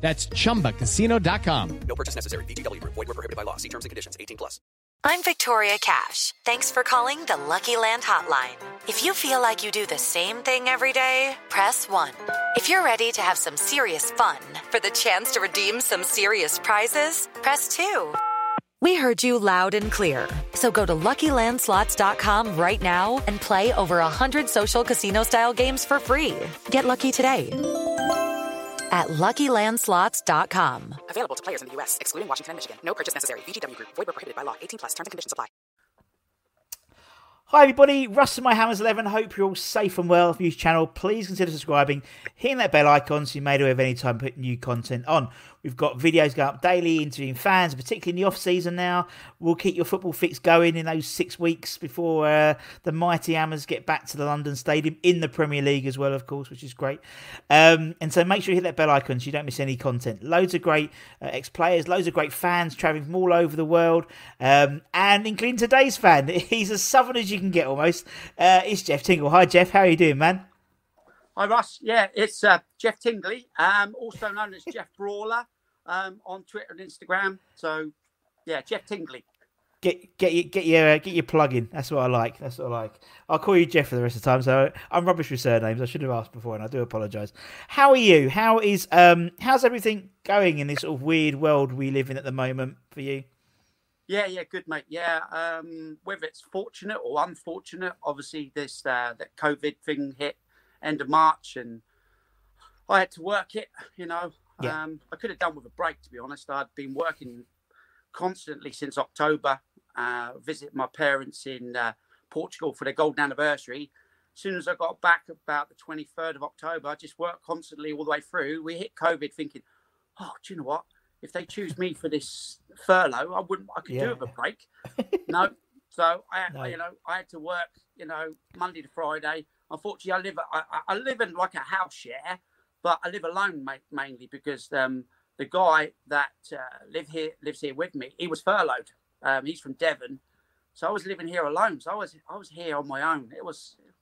That's chumbacasino.com. No purchase necessary. VGW Group. Void were prohibited by law. See terms and conditions. 18 plus. I'm Victoria Cash. Thanks for calling the Lucky Land Hotline. If you feel like you do the same thing every day, press 1. If you're ready to have some serious fun for the chance to redeem some serious prizes, press 2. We heard you loud and clear. So go to LuckyLandSlots.com right now and play over 100 social casino style games for free. Get lucky today at LuckyLandSlots.com. Available to players in the U.S., excluding Washington and Michigan. No purchase necessary. VGW Group. Void were prohibited by law. 18 plus. Terms and conditions apply. Hi everybody, Russ and my Hammers 11. Hope you're all safe and well. If you use channel, please consider subscribing, hitting that bell icon so you're made aware of any time putting new content on. We've got videos going up daily, interviewing fans, particularly in the off season now. We'll keep your football fix going in those six weeks before uh, the mighty Hammers get back to the London Stadium in the Premier League as well, of course, which is great. Um, and so make sure you hit that bell icon so you don't miss any content. Loads of great uh, ex players, loads of great fans travelling from all over the world, um, and including today's fan. He's as southern as you can get almost. Uh, it's Geoff Tingle. Hi, Geoff. How are you doing, man? Hi, Russ. Yeah, it's uh, Geoff Tingley, um, also known as Geoff Brawler um, on Twitter and Instagram. So, yeah, Geoff Tingley. Get get your get your uh, get your plug in. That's what I like. That's what I like. I'll call you Geoff for the rest of the time. So I'm rubbish with surnames. I should have asked before, and I do apologise. How are you? How is um how's everything going in this sort of weird world we live in at the moment for you? Yeah, yeah, good, mate. Yeah, um, whether it's fortunate or unfortunate, obviously this uh, that COVID thing hit end of March, and I had to work it. You know, Yeah. um, I could have done with a break, to be honest. I'd been working constantly since October. Uh, visit my parents in uh, Portugal for their golden anniversary. As soon as I got back about the 23rd of October, I just worked constantly all the way through. We hit COVID thinking, oh, do you know what? If they choose me for this furlough, I wouldn't. I could Yeah. do with a break. no, so I, No. you know, I had to work. You know, Monday to Friday. Unfortunately, I live. I, I live in like a house share, but I live alone ma- mainly because um, the guy that uh, live here lives here with me. He was furloughed. Um, he's from Devon, so I was living here alone. So I was I was here on my own. It was it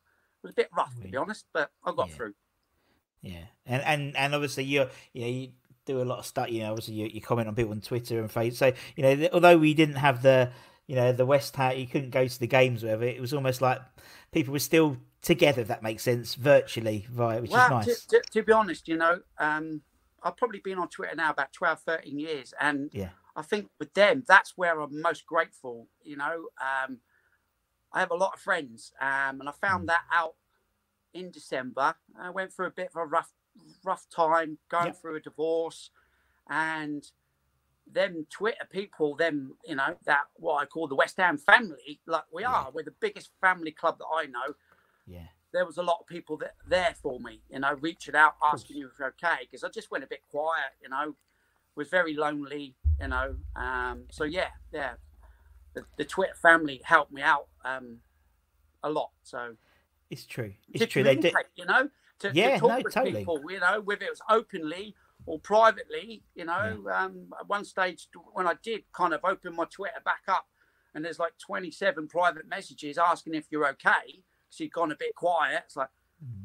was a bit rough to be honest, but I got Yeah. through. Yeah, and and and obviously you you know you do a lot of stuff. You know, obviously you, you comment on people on Twitter and Facebook. So you know, although we didn't have the you know the West Ham, you couldn't go to the games, or whatever. It was almost like people were still together. If that makes sense, virtually, right? Which well, is nice. to, to, to be honest, you know, um, I've probably been on Twitter now about 12, 13 years, and Yeah. I think with them, that's where I'm most grateful. You know, um, I have a lot of friends, um, and I Mm. found that out in December. I went through a bit of a rough, rough time, going Yep. through a divorce, and them Twitter people, them you know that what I call the West Ham family, like we Yeah. are, we're the biggest family club that I know Yeah, there was a lot of people that there for me, you know, reaching out, asking you if you're okay, because I just went a bit quiet, you know, was very lonely, you know. Um, so yeah, yeah, the, the Twitter family helped me out um, a lot. So it's true. It's true. They did. you know, to, Yeah, to talk no, with totally. people, you know, whether it was openly or privately, you know. Um, at one stage when I did kind of open my Twitter back up, and there's like 27 private messages asking if you're okay, you've gone a bit quiet. It's like,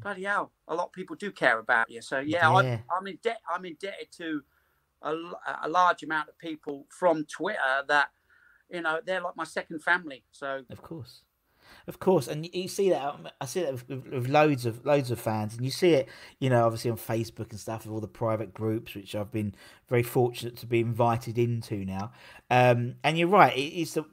bloody hell, a lot of people do care about you. So yeah, Mm. Yeah. I, I'm in debt. I'm indebted to a large amount of people from Twitter that, you know, they're like my second family. So Of course, of course, and you see that um, I see that with, with, with loads of loads of fans, and you see it, you know, obviously on Facebook and stuff with all the private groups, which I've been very fortunate to be invited into now. Um, and you're right, it is the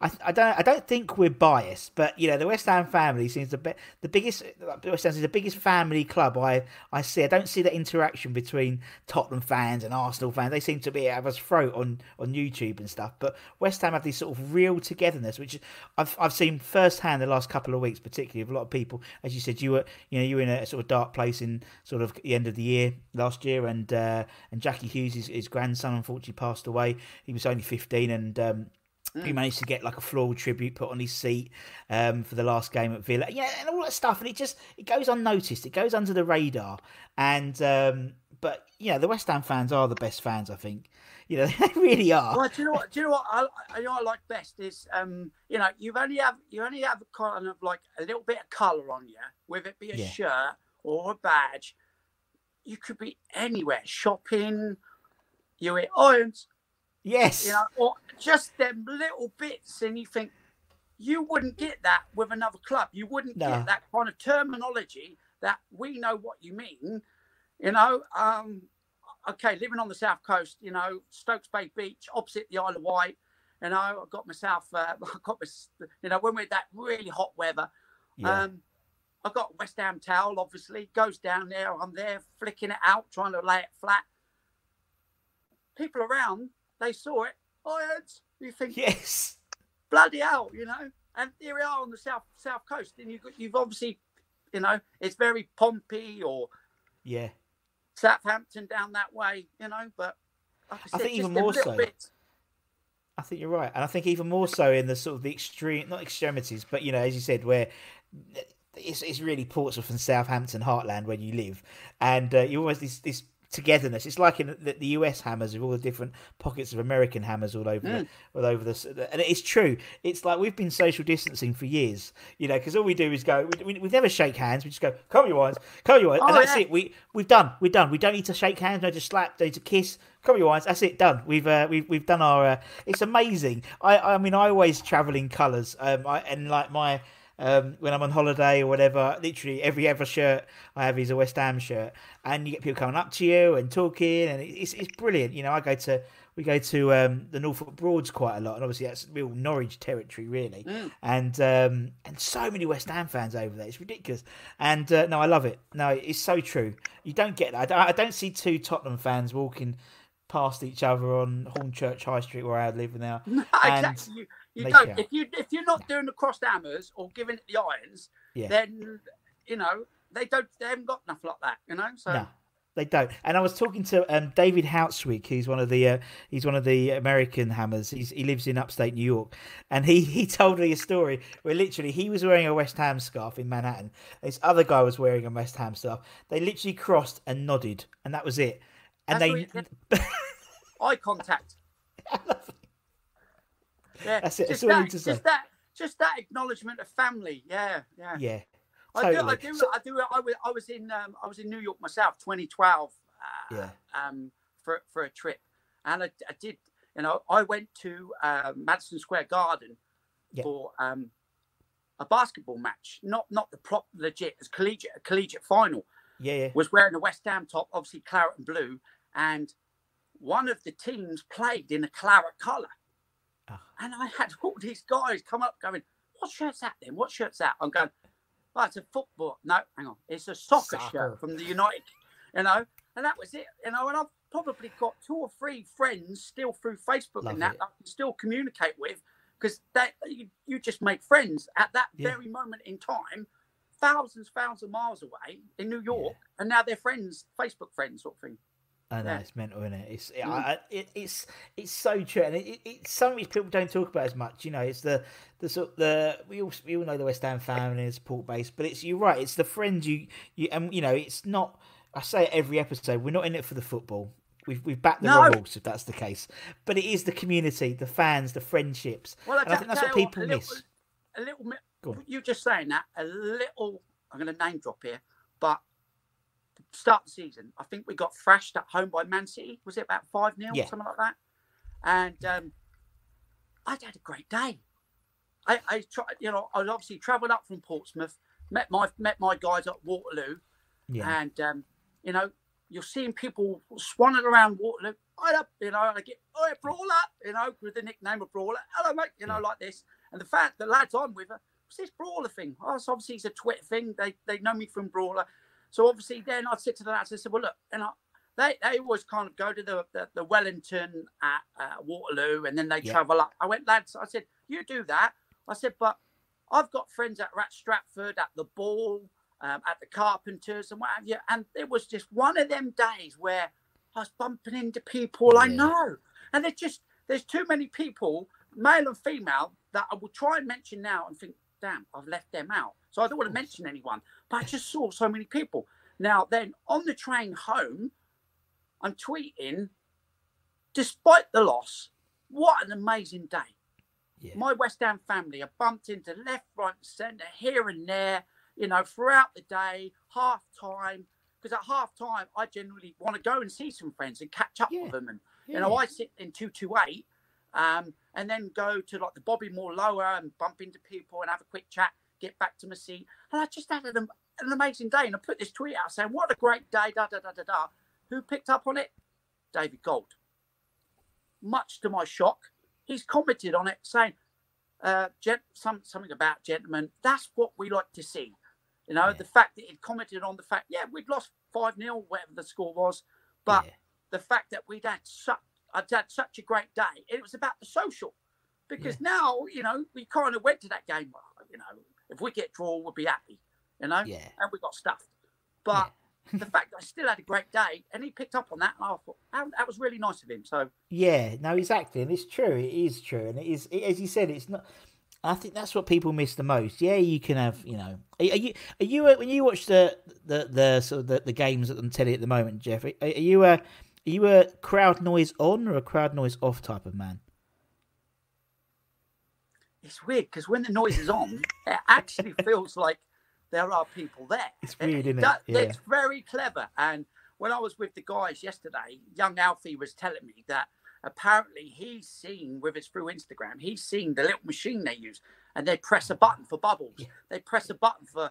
I, I don't I don't think we're biased, but you know the West Ham family seems the be, the biggest. West Ham is the biggest family club I I see. I don't see the interaction between Tottenham fans and Arsenal fans. They seem to be have us throat on on YouTube and stuff. But West Ham have this sort of real togetherness, which I've I've seen firsthand the last couple of weeks, particularly with a lot of people. As you said, you were you know you were in a sort of dark place in sort of the end of the year last year, and uh, and Jackie Hughes, his, his grandson, unfortunately passed away. He was only fifteen, and um, he managed to get like a floral tribute put on his seat um, for the last game at Villa, yeah, and all that stuff. And it just it goes unnoticed. It goes under the radar. And um, but you know the West Ham fans are the best fans. I think you know they really are. Well, do you know what? Do you know what I, I, you know what I like best is um, you know you've only have you only have kind of like a little bit of colour on you, whether it be a Yeah. shirt or a badge. You could be anywhere shopping. You're at Irons, Yes. you know, or just them little bits, and you think you wouldn't get that with another club. You wouldn't No. get that kind of terminology that we know what you mean. You know, um, okay, living on the south coast, you know, Stokes Bay Beach, opposite the Isle of Wight. You know, I got myself, uh, I got my, you know, when we're that really hot weather, yeah. um, I got West Ham towel, obviously, goes down there. I'm there flicking it out, trying to lay it flat. People around, they saw it. Oh, it's, you think, yes. bloody hell, you know. And here we are on the south south coast, and you you've obviously, you know, it's very Pompey or Yeah. Southampton down that way, you know. But like I, I think even more so. bits. I think you're right, and I think even more so in the sort of the extreme, not extremities, but you know, as you said, where it's, it's really Portsmouth and Southampton heartland where you live, and uh, you always this this togetherness. It's like in the, the US hammers with all the different pockets of American hammers all over the, all over the, and it's true. It's like we've been social distancing for years, you know, because all we do is go. We, we, we never shake hands. We just go, "Come on, you Irons, come on, you Irons," and Oh, that's yeah. it. We we've done. We're done. We don't need to shake hands. No, just slap. Don't need to kiss. Come on, you Irons. That's it. Done. We've uh, we've we've done our. Uh, it's amazing. I I mean, I always travel in colours. Um, I, and like my. Um, when I'm on holiday or whatever, literally every ever shirt I have is a West Ham shirt, and you get people coming up to you and talking, and it's it's brilliant. You know, I go to we go to um, the Norfolk Broads quite a lot, and obviously that's real Norwich territory, really. And um, and so many West Ham fans over there, it's ridiculous. And uh, no, I love it. No, it's so true. You don't get that. I don't, I don't see two Tottenham fans walking past each other on Hornchurch High Street where I live now. and exactly. You, you they don't. If you if you're not doing the crossed hammers or giving it the irons, Yeah. then you know they don't. They haven't got enough like that. You know. So No, they don't. And I was talking to um, David Houtswick, who's one of the uh, he's one of the American hammers. He's, he lives in upstate New York, and he he told me a story where literally he was wearing a West Ham scarf in Manhattan. This other guy was wearing a West Ham scarf. They literally crossed and nodded, and that was it. And That's they. eye contact. Yeah, That's it, Just that's that, say. just that, just that acknowledgement of family. Yeah, yeah. yeah, I do. I do. So- I do. I was. I was in. Um, I was in New York myself, 2012. Uh, Yeah. Um, for for a trip, and I, I did. You know, I went to uh, Madison Square Garden Yeah. for um, a basketball match. Not not the prop legit. It's collegiate a collegiate final. yeah, yeah. Was wearing a West Ham top, obviously claret and blue, and one of the teams played in a claret colour. Ah. And I had all these guys come up going, What shirt's that then? What shirt's that? I'm going, Oh, it's a football. No, hang on. It's a soccer, Soccer. shirt from the United, you know? And that was it, you know. And I've probably got two or three friends still through Facebook Love and that it. I can still communicate with because that you, you just make friends at that Yeah. very moment in time, thousands, thousands of miles away in New York, and now they're friends, Facebook friends, sort of thing. I know Yeah. it's mental, isn't it? It's Mm. I, it, it's it's so true, and it, it, it's something people don't talk about as much. You know, it's the the sort the we all we all know the West Ham family and support base, but it's you're right. It's the friends you you and you know it's not. I say it every episode. We're not in it for the football. We've we've backed the No. wrong horse if that's the case, but it is the community, the fans, the friendships, Well, I think that's what people a little, miss. A little. Go on. You just saying that a little. I'm going to name drop here, but start the season. I think we got thrashed at home by Man City. Was it about five 0 Yeah. something like that? And um, I had a great day. I, I tried, you know, I was obviously travelled up from Portsmouth, met my met my guys at Waterloo, Yeah, and um, you know, you're seeing people swanning around Waterloo. I up, you know, I get, oh, brawler, you know, with the nickname of brawler. Hello, mate, you know, like this. And the fact the lads I'm with are, what's this brawler thing? Oh, so obviously it's a Twitter thing. They they know me from brawler. So obviously then I said to the lads, I said, well, look, and I, they they always kind of go to the the, the Wellington at uh, Waterloo, and then they Yeah. travel up. I went, lads, I said, you do that. I said, but I've got friends at Rat Stratford, at the Ball, um, at the Carpenters, and what have you. And it was just one of them days where I was bumping into people I know, and there's just there's too many people, male and female, that I will try and mention now and think, damn, I've left them out. So I don't want to mention anyone, but I just saw so many people. Now then, on the train home, I'm tweeting, despite the loss, what an amazing day. Yeah. My West Ham family are bumped into left, right, centre, here and there, you know, throughout the day, half time. Because at half time, I generally want to go and see some friends and catch up Yeah. with them. And, you know, I sit in 228 um, and then go to like the Bobby Moore lower and bump into people and have a quick chat, get back to my seat. And I just had an, an amazing day. And I put this tweet out saying, What a great day, da da da da da. Who picked up on it? David Gold. Much to my shock, he's commented on it saying, uh, gent- some, something about gentlemen. That's what we like to see. You know, Yeah. the fact that he'd commented on the fact, yeah, we'd lost 5 0, whatever the score was. But Yeah. the fact that we'd had such, I'd had such a great day, it was about the social. Because now, you know, we kind of went to that game, well, you know, if we get draw, we'll be happy, you know, Yeah. and we got stuffed. But the fact that I still had a great day and he picked up on that, and I thought, that, that was really nice of him. So, Yeah, no, exactly, and it's true. It is true, and it is it, as you said. It's not. I think that's what people miss the most. Yeah, you can have, you know, are, are you are you uh, when you watch the the the sort of the, the games on telly at the moment, Geoff? Are, are you a are you a crowd noise on or a crowd noise off type of man? It's weird because when the noise is on, it actually feels like there are people there. It's weird, isn't it? that- Yeah. It's very clever. And when I was with the guys yesterday, young Alfie was telling me that apparently he's seen with his through Instagram, he's seen the little machine they use, and they press a button for bubbles. They press a button for,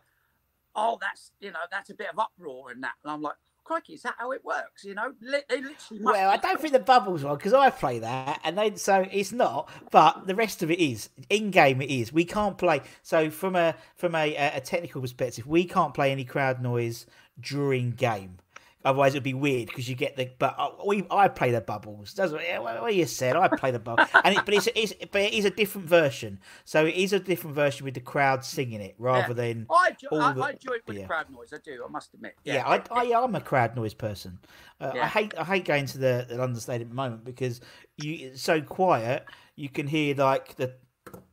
oh, that's you know that's a bit of uproar and that. And I'm like, crikey, is that how it works? You know, they literally. Well, I don't think the bubbles one because I play that, and then so it's not. But the rest of it is in game. It is. We can't play. So from a from a, a technical perspective, we can't play any crowd noise during game. Otherwise, it'd be weird because you get the. But uh, we, I play the bubbles. Doesn't yeah, what you said? I play the bubble, and it, but it's, it's but it is a different version. So it is a different version with the crowd singing it rather Yeah. than. I, all I, the- I enjoy it with yeah. crowd noise. I do. I must admit. Yeah, I, I am a crowd noise person. Uh, I hate I hate going to the, the London Stadium at the moment because you it's so quiet. You can hear like the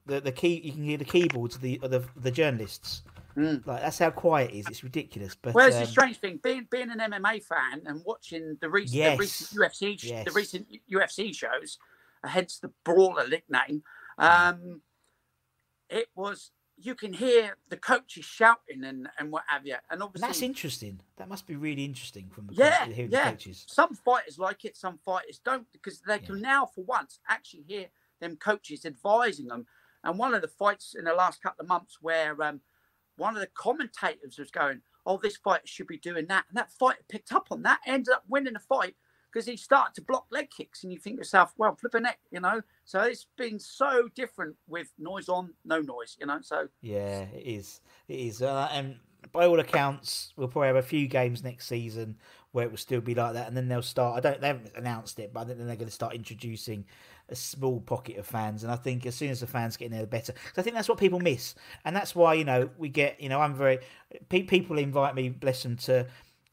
the, the key. You can hear the keyboards of the of the, the journalists. Like that's how quiet it is. It's ridiculous. But Well, it's um, a strange thing being being an MMA fan and watching the recent, Yes. the recent UFC sh- the recent UFC shows, uh, hence the brawler nickname. Um, it was you can hear the coaches shouting and and what have you, and and obviously that's interesting. That must be really interesting from the yeah, hearing yeah. the coaches. Some fighters like it, some fighters don't, because they can now, for once, actually hear them coaches advising them. And one of the fights in the last couple of months where um, one of the commentators was going, "Oh, this fighter should be doing that," and that fighter picked up on that, ended up winning the fight because he started to block leg kicks, and you think yourself, "Well, flip a neck," you know. So it's been so different with noise on, no noise, you know. So Yeah, it is. It is. Uh, and by all accounts, we'll probably have a few games next season where it will still be like that, and then they'll start. I don't. They haven't announced it, but I think then they're going to start introducing a small pocket of fans. And I think as soon as the fans get in there, the better. 'Cause I think that's what people miss, and that's why you know we get. You know, I'm very. Pe- people invite me, bless them, to.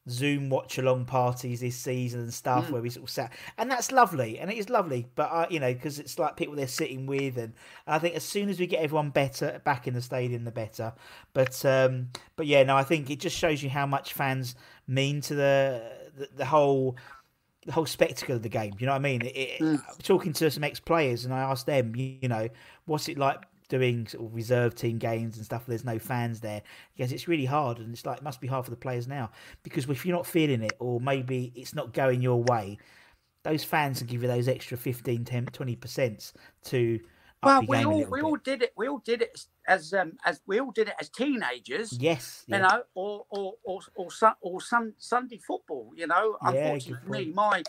Zoom watch along parties this season and stuff where we sort of sat, and that's lovely, and it is lovely. But I, you know, because it's like people they're sitting with, and, and I think as soon as we get everyone better back in the stadium, the better. But um, but yeah, no, I think it just shows you how much fans mean to the the, the whole the whole spectacle of the game. You know what I mean? It, I'm hmm. talking to some ex players, and I asked them, you, you know, what's it like doing sort of reserve team games and stuff there's no fans there because it's really hard and it's like it must be hard for the players now because if you're not feeling it or maybe it's not going your way those fans can give you those extra 15 10 20 percent to well, we all we bit. all did it. We all did it as um as we all did it as teenagers. Yes, you know, or or or or, or, or sun, Sunday football. You know, yeah, unfortunately for me, my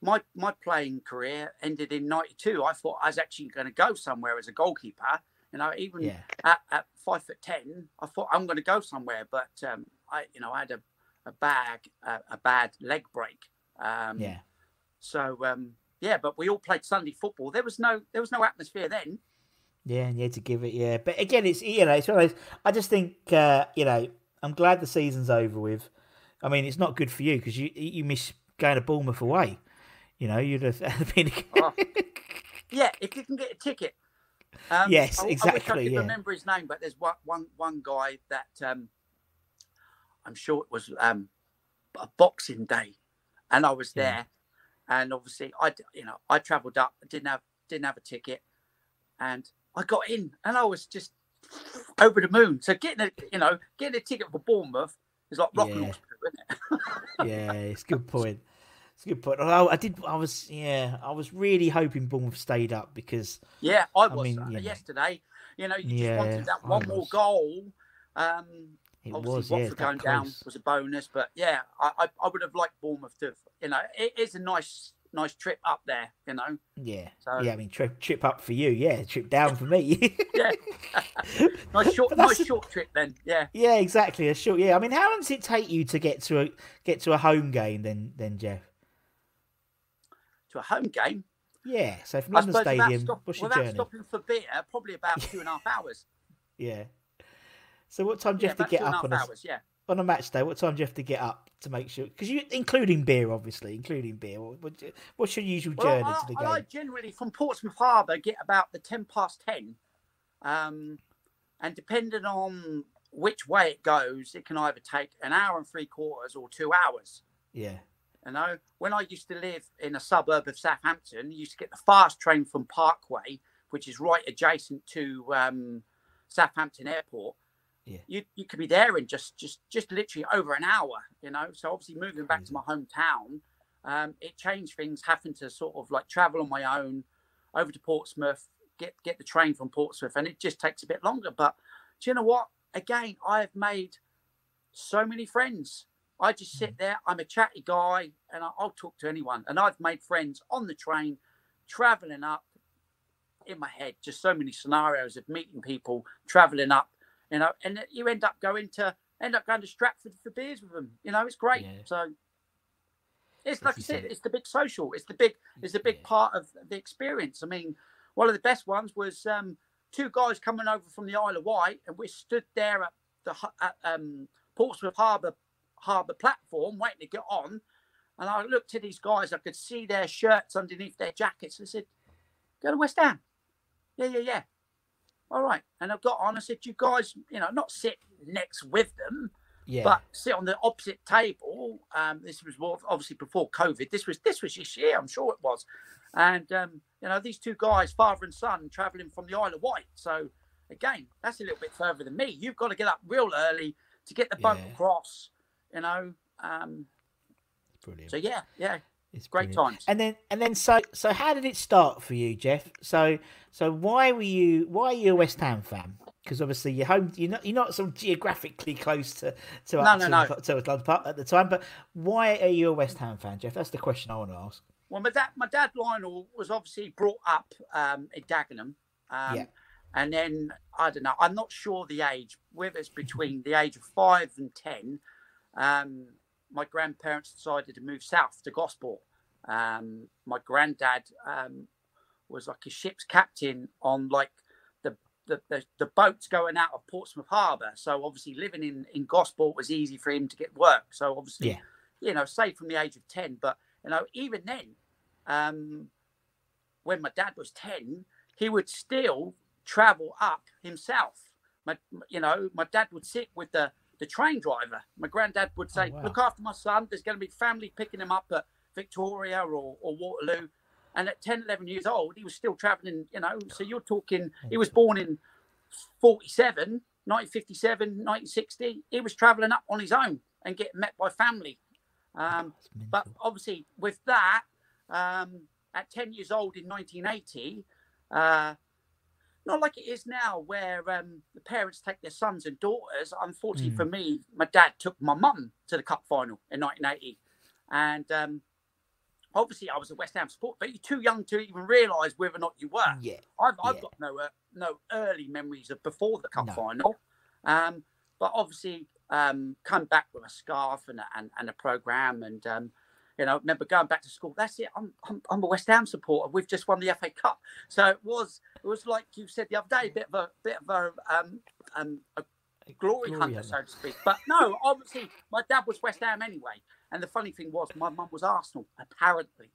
my my playing career ended in '92. I thought I was actually going to go somewhere as a goalkeeper. You know, even yeah. at, at five foot ten, I thought I'm going to go somewhere, but um, I you know I had a a bag a, a bad leg break. Um, yeah. So um, yeah, but we all played Sunday football. There was no there was no atmosphere then. Yeah, and you had to give it. Yeah, but again, it's you know, it's one of those. I just think uh, you know, I'm glad the season's over with. I mean, it's not good for you because you you miss going to Bournemouth away. You know, you'd have been. oh. Yeah, if you can get a ticket. Um, yes, exactly. I, wish I could yeah. remember his name, but there's one one one guy that um, I'm sure it was um, a Boxing Day, and I was there. And obviously I you know I travelled up, didn't have didn't have a ticket, and I got in, and I was just over the moon. So getting a you know getting a ticket for Bournemouth is like rock yeah. and roll, isn't it? yeah, it's a good point. It's a good point. I, I did. I was. Yeah, I was really hoping Bournemouth stayed up because. Yeah, I was I mean, uh, yesterday. You know, you yeah, just wanted that one more goal. Um, it Obviously, was. Watford yeah, going down was a bonus, but yeah, I, I, I would have liked Bournemouth to. You know, it is a nice nice trip up there, you know. Yeah. So, yeah, I mean trip trip up for you, yeah. Trip down for me. yeah. nice short nice a... short trip then. Yeah. Yeah, exactly. A short yeah. I mean how long does it take you to get to a get to a home game then then Geoff? to a home game. Yeah, so from London Stadium, stop, what's your without journey? stopping for beer, probably about two and a half hours. yeah. So what time do you yeah, have to get up on a, hours, yeah. on a match day? What time do you have to get up to make sure? Because you, including beer, obviously, including beer. What, what's your usual well, journey I, to the game? I generally from Portsmouth Harbour get about the ten past ten, um, and depending on which way it goes, it can either take an hour and three quarters or two hours. Yeah. You know, when I used to live in a suburb of Southampton, you used to get the fast train from Parkway, which is right adjacent to um, Southampton Airport. Yeah. You you could be there in just just just literally over an hour. You know, so obviously moving back to my hometown, um, it changed things. Having to sort of like travel on my own over to Portsmouth, get get the train from Portsmouth, and it just takes a bit longer. But do you know what? Again, I have made so many friends I just sit mm. there. I'm a chatty guy, and I'll talk to anyone. And I've made friends on the train, traveling up. In my head, just so many scenarios of meeting people, traveling up, you know, and you end up going to end up going to Stratford for beers with them. You know, it's great. Yeah. So it's like I said, it's the big social. It's the big, it's the big yeah. part of the experience. I mean, one of the best ones was um, two guys coming over from the Isle of Wight, and we stood there at the at, um, Portsmouth Harbour harbour platform waiting to get on. And I looked at these guys, I could see their shirts underneath their jackets. I said, Go to West Ham. Yeah, yeah, yeah. All right. And I got on. I said, You guys, you know, not sit next with them, yeah. but sit on the opposite table. Um, this was obviously before COVID. This was this was this year, I'm sure it was. And um, you know, these two guys, father and son, travelling from the Isle of Wight. So again, that's a little bit further than me. You've got to get up real early to get the boat yeah. across you know. Um, brilliant. So yeah, yeah, it's great brilliant. times. And then and then so so how did it start for you, Geoff? So so why were you why are you a West Ham fan? Because obviously you're home, you're not you're not sort of geographically close to to no, no, no. to, to Park at the time. But why are you a West Ham fan, Geoff? That's the question I want to ask. Well, my dad, my dad Lionel was obviously brought up um, in Dagenham. Um, yeah. And then I don't know. I'm not sure the age. Whether it's between the age of five and ten, um, my grandparents decided to move south to Gosport. Um, my granddad um, was like a ship's captain on like the, the, the the boats going out of Portsmouth Harbour. So obviously living in in Gosport was easy for him to get work. So obviously, yeah. you know, say from the age of ten. But you know, even then, um, when my dad was ten, he would still travel up himself. My, you know, my dad would sit with the the train driver. My granddad would say, oh, wow. "Look after my son. There's going to be family picking him up at Victoria or, or Waterloo." And at 10, 11 years old, he was still traveling. You know, so you're talking. He was born in 47, 1957, 1960. He was traveling up on his own and getting met by family. Um, but obviously, with that, um, at 10 years old in 1980, uh, not like it is now, where um, the parents take their sons and daughters. Unfortunately for me, my dad took my mum to the cup final in 1980, and um, obviously I was a West Ham supporter, but you're too young to even realise whether or not you were. Yeah. I've, I've Yeah. got no uh, no early memories of before the cup No. final, um, but obviously um, come back with a scarf and a, and, and a program, and um, you know, remember going back to school. That's it. I'm, I'm I'm a West Ham supporter. We've just won the FA Cup, so it was it was like you said the other day, a bit of a bit of a um um a glory, Glory hunter, so to speak. But no, obviously my dad was West Ham anyway, and the funny thing was my mum was Arsenal apparently.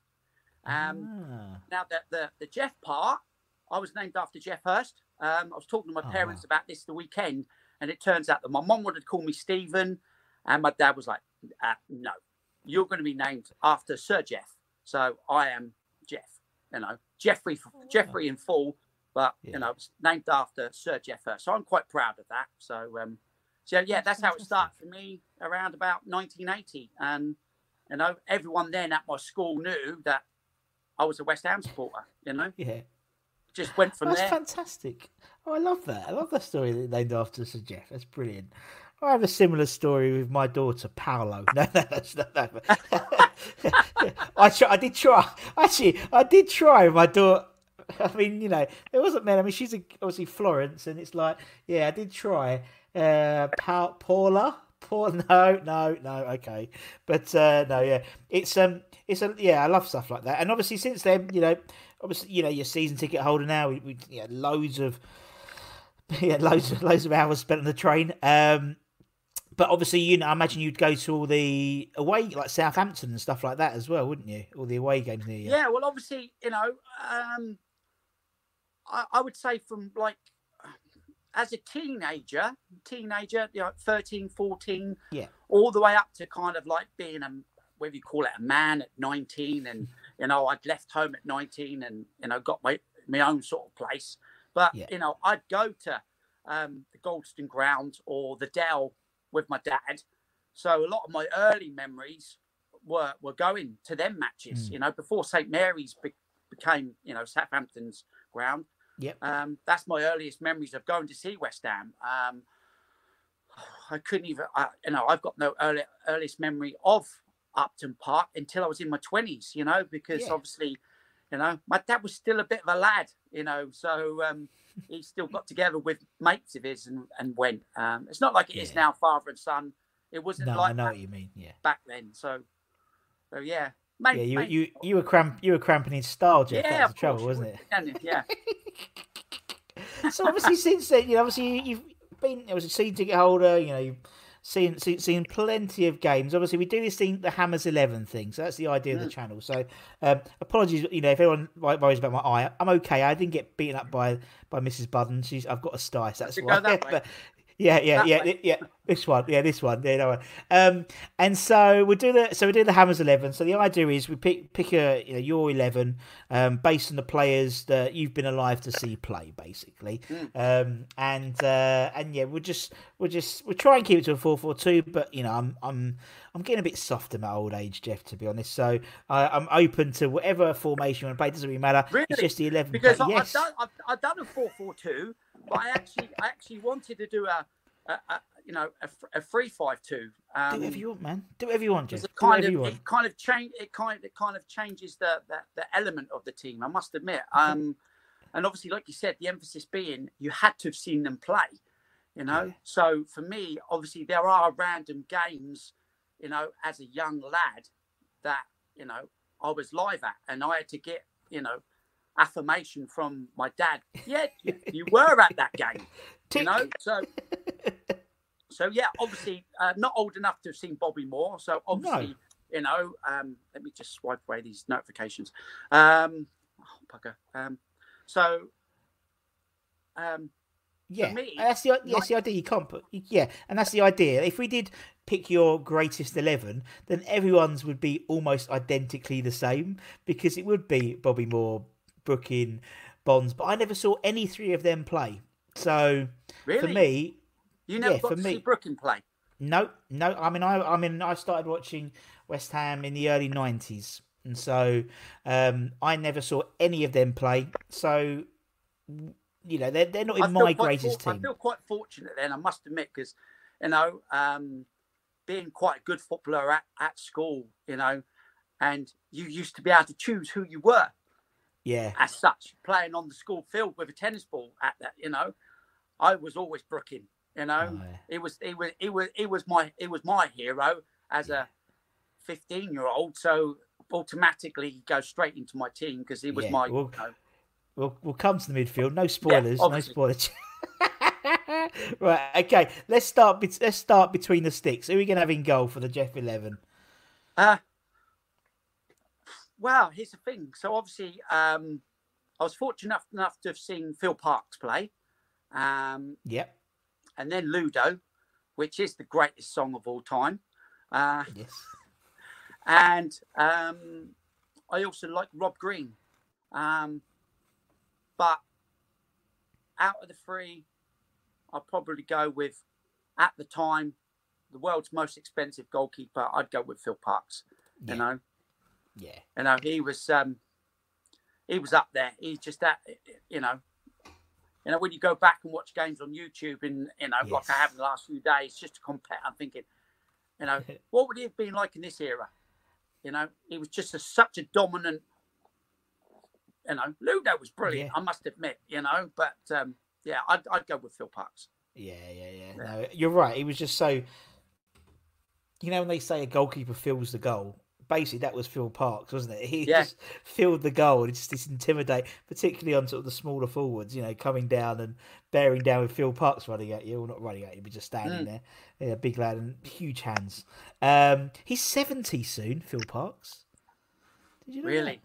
Um, Ah. now the, the the Geoff part, I was named after Geoff Hurst. Um, I was talking to my Oh, parents wow. about this the weekend, and it turns out that my mum wanted to call me Stephen, and my dad was like, uh, "No, you're going to be named after Sir Geoff." So I am Geoff. You know, Geoffrey Geoffrey in full, but Yeah. you know, it's named after Sir Geoff Hurst. So I'm quite proud of that. So um, so yeah, That's that's how it started for me around about 1980, and you know, everyone then at my school knew that I was a West Ham supporter. You know, Yeah. just went from That's there. That's fantastic. Oh, I love that. I love that story that named after Sir Geoff. That's brilliant. I have a similar story with my daughter Paolo. No, no, that's not that. I I did try. Actually, I did try my daughter. I mean, you know, it wasn't meant. I mean, she's a, obviously Florence, and it's like, yeah, I did try. Uh, pa- Paula, Paul, no, no, no, okay, but uh, no, yeah, it's um, it's a yeah, I love stuff like that, and obviously since then, you know, obviously, you know, your season ticket holder now, we, we yeah, loads of yeah, loads of loads of hours spent on the train. Um, but obviously, you know, I imagine you'd go to all the away, like Southampton and stuff like that as well, wouldn't you? All the away games near you. Yeah, well, obviously, you know, um, I, I would say from like as a teenager, teenager, you know, 13, 14, Yeah. all the way up to kind of like being a, whether you call it a man at 19. And, you know, I'd left home at 19 and, you know, got my, my own sort of place. But, Yeah. you know, I'd go to um, the Goldstone Ground or the Dell with my dad. So a lot of my early memories were were going to them matches. Mm. You know, before St Mary's be- became you know Southampton's ground. Yep. Um, that's my earliest memories of going to see West Ham. Um, I couldn't even, I, you know, I've got no early, earliest memory of Upton Park until I was in my twenties. You know, because Yeah. obviously, you know, my dad was still a bit of a lad. You know, so um, he still got together with mates of his and, and went. Um, it's not like it is Yeah. now, father and son. It wasn't No, like I know what you mean. Yeah. back then. So, so yeah, Mate, Yeah, you mate, you you were cramp you were cramping in style, Geoff. yeah, that was the trouble, wasn't it? Yeah. so obviously since then, you know, obviously you- you've been it was a season ticket holder. You know, you've seen, seen seen plenty of games. Obviously, we do this thing, the Hammers Eleven thing. So that's the idea of the channel. So um, apologies, you know, if anyone worries about my eye, I'm okay. I didn't get beaten up by by Mrs. Budden. She's I've got a stye, so that's why. that. But- yeah, yeah, That yeah, way. yeah. This one, yeah, this one, yeah, that one. Um, and so we do the so we do the Hammers eleven. So the idea is we pick pick a you know your eleven um, based on the players that you've been alive to see play, basically. Um, and uh, and yeah, we'll just we'll just we'll try and keep it to a four four two. But you know, I'm I'm I'm getting a bit soft in my old age, Geoff. To be honest, so uh, I'm open to whatever formation you want to play. It doesn't really matter. Really? It's just the eleven. because I, yes, I've done I've, I've done a four four two, I actually I actually wanted to do a, a, a you know a, a three five two. Um, do whatever you want, man. Do whatever you want, Geoff. because it Do kind of it kind of change it kind it kind of changes the, the the element of the team. I must admit. Um, and obviously, like you said, the emphasis being you had to have seen them play. You know, Yeah. so for me, obviously, there are random games. You know, as a young lad, that you know I was live at, and I had to get you know affirmation from my dad. Yeah, you, were at that game. You know, so so yeah, obviously uh, not old enough to have seen Bobby Moore. So obviously, you know, um, let me just swipe away these notifications. Um, oh, bugger. Um, so um, Yeah, me, that's the yes like- the idea. You can't put yeah, and that's the idea. If we did pick your greatest eleven, then everyone's would be almost identically the same because it would be Bobby Moore, Brooking, Bonds. But I never saw any three of them play. So really, for me, you never yeah, got for to me- see Brooking play. no, no. I mean, I, I mean, I started watching West Ham in the early nineties, and so um, I never saw any of them play. So you know they're they're not in my greatest for- I team. feel quite fortunate then, I must admit, because you know, um, being quite a good footballer at, at school, you know, and you used to be able to choose who you were Yeah, as such, playing on the school field with a tennis ball at that, you know. I was always Brooking, you know. Oh, yeah. It was it was it was it was my it was my hero as a 15 year old, so automatically he goes straight into my team because he was Yeah, my well, you know, We'll we'll come to the midfield. No spoilers. no spoilers. right. Okay. Let's start. Let's start between the sticks. Who are we gonna have in goal for the Geoff Eleven? Uh, well, here's the thing. So obviously, um, I was fortunate enough, enough to have seen Phil Parkes play, um, Yep. and then Ludo, which is the greatest song of all time. Uh, Yes. and um, I also like Rob Green. Um, but out of the three, I'd probably go with, at the time, the world's most expensive goalkeeper. I'd go with Phil Parkes. Yeah. You know, Yeah. you know, he was um, he was up there. He's just that, you know, you know, when you go back and watch games on YouTube, and you know, like I have in the last few days, just to compare, I'm thinking, you know, what would he have been like in this era? You know, he was just a, such a dominant. You know, Ludo was brilliant. Yeah. I must admit. You know, but um, yeah, I'd, I'd go with Phil Parkes. Yeah, yeah, yeah. No, you're right. He was just so. You know when they say a goalkeeper fills the goal, basically that was Phil Parkes, wasn't it? He Yeah. just filled the goal. and It's just intimidate, particularly on sort of the smaller forwards. You know, coming down and bearing down with Phil Parkes running at you, or not running at you, but just standing Mm. there. Yeah, big lad and huge hands. Um, he's seventy soon, Phil Parkes. Did you know Really?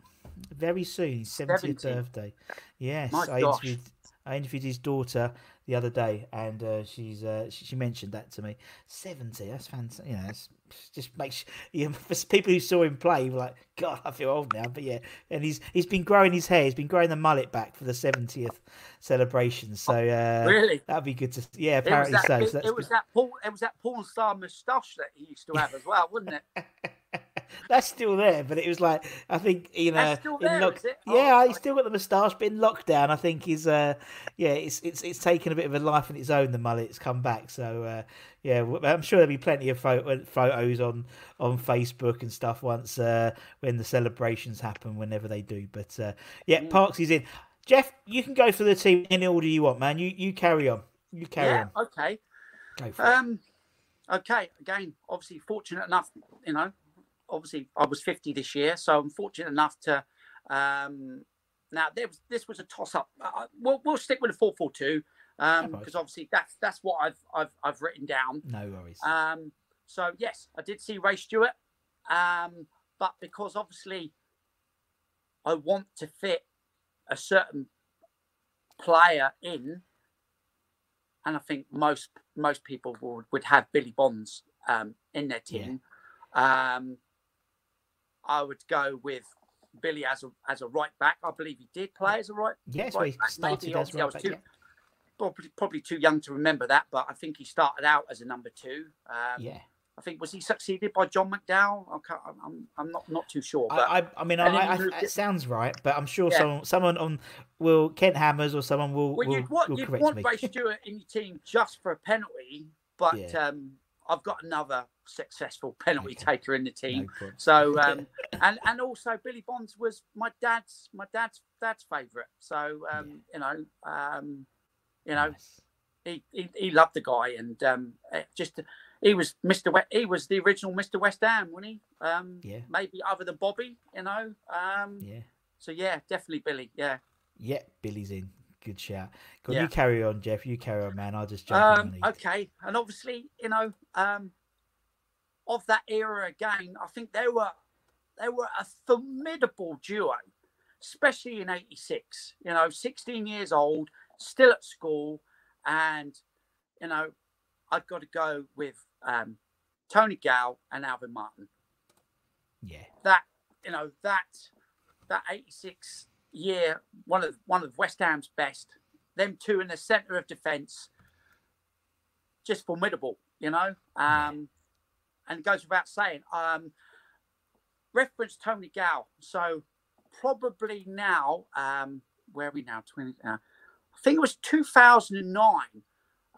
that? Very soon, his seventieth 70? birthday. Yes, I interviewed I interviewed his daughter the other day, and uh, she's uh, she, she mentioned that to me. Seventy, that's fantastic. You know, it's, just makes you know, for people who saw him play, were like, God, I feel old now. But yeah, and he's he's been growing his hair. He's been growing the mullet back for the seventieth celebration. So uh, Really? that'd be good to. Yeah, It was apparently that, so. it, so it was good. that Paul, it was that porn star moustache that he used to have as well, wasn't it? That's still there, but it was like I think you know, That's still in lock- is it? yeah, Oh, he's still got the moustache, but in lockdown, I think he's uh, yeah, it's it's it's taken a bit of a life in its own. The mullet's come back, so uh, yeah, I'm sure there'll be plenty of photo- photos on on Facebook and stuff once uh, when the celebrations happen, whenever they do. But uh, yeah, Mm. Parkes is in. Geoff, you can go for the team in any order you want, man. You you carry on. You carry yeah. on. Okay. Go for it. Um. Okay. Again, obviously fortunate enough, you know. Obviously, I was 50 this year, so I'm fortunate enough to. Um, now, there was, this was a toss-up. Uh, we'll, we'll stick with the 4-4-2 um, right. because obviously that's that's what I've I've I've written down. No worries. Um, so yes, I did see Ray Stewart, um, but because obviously I want to fit a certain player in, and I think most most people would, would have Billy Bonds um, in their Yeah. team. Um, I would go with Billy as a as a right back. I believe he did play as a right. yes, right we back. started Maybe, as obviously I was back, too, yeah. probably, probably too young to remember that, but I think he started out as a number two. Um, yeah. I think was he succeeded by John McDowell? I can't, I'm- I'm not not too sure, but I, I, I mean, I, it- sounds right, but I'm sure Yeah. someone, someone on will Kent Hammers or someone will, well, will, you'd want will you'd want. Ray Stewart in your team just for a penalty, but Yeah. um, I've got another successful penalty Okay. taker in the team. No. So um, and and also Billy Bonds was my dad's my dad's dad's favourite. So um, you know um, you know Nice. he, he he loved the guy and um, just he was Mr. West, he was the original Mr. West Ham, wasn't he? Um, Yeah. Maybe other than Bobby, you know. Um, Yeah, So yeah, definitely Billy. Yeah. yeah, Billy's in. Good shout. Go Yeah. you carry on, Geoff. You carry on, man. I'll just jump in Um, when I need. okay, and obviously, you know, um, of that era again, I think they were they were a formidable duo, especially in '86. You know, 16 years old, still at school, and you know, I've got to go with um, Tony Gale and Alvin Martin. Yeah, That you know that that '86 year, one of one of West Ham's best. Them two in the centre of defence, just formidable, you know. Um, and it goes without saying. Um, reference Tony Gale. So probably now, um, where are we now? Twenty. Uh, I think it was 2009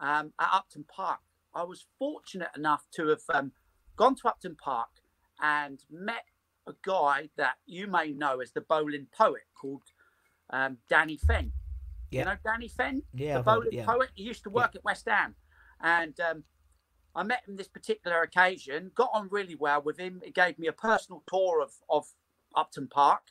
um, at Upton Park. I was fortunate enough to have um, gone to Upton Park and met a guy that you may know as the bowling poet called um, Danny Fenn. Yeah. You know Danny Fenn, Yeah, the I've heard bowling yeah. poet. He used to work at West Ham, and um, I met him this particular occasion. Got on really well with him. He gave me a personal tour of of Upton Park,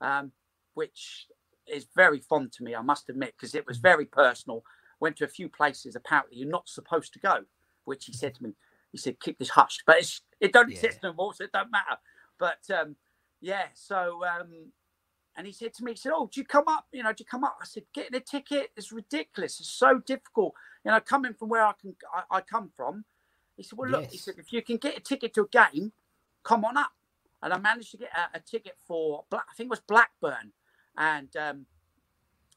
um, which is very fond to me. I must admit, because it Mm. was very personal. Went to a few places apparently you're not supposed to go, which he said to me. He said, "Keep this hushed," but it's, it don't Yeah. exist no more, so it don't matter. But um, yeah, so um, and he said to me, he said, "Oh, do you come up? You know, do you come up?" I said, "Getting a ticket is ridiculous. It's so difficult. You know, coming from where I can, I, I come from." He said, "Well, look," he said, "if you can get a ticket to a game, come on up." And I managed to get a, a ticket for, Bla- I think it was Blackburn, and um,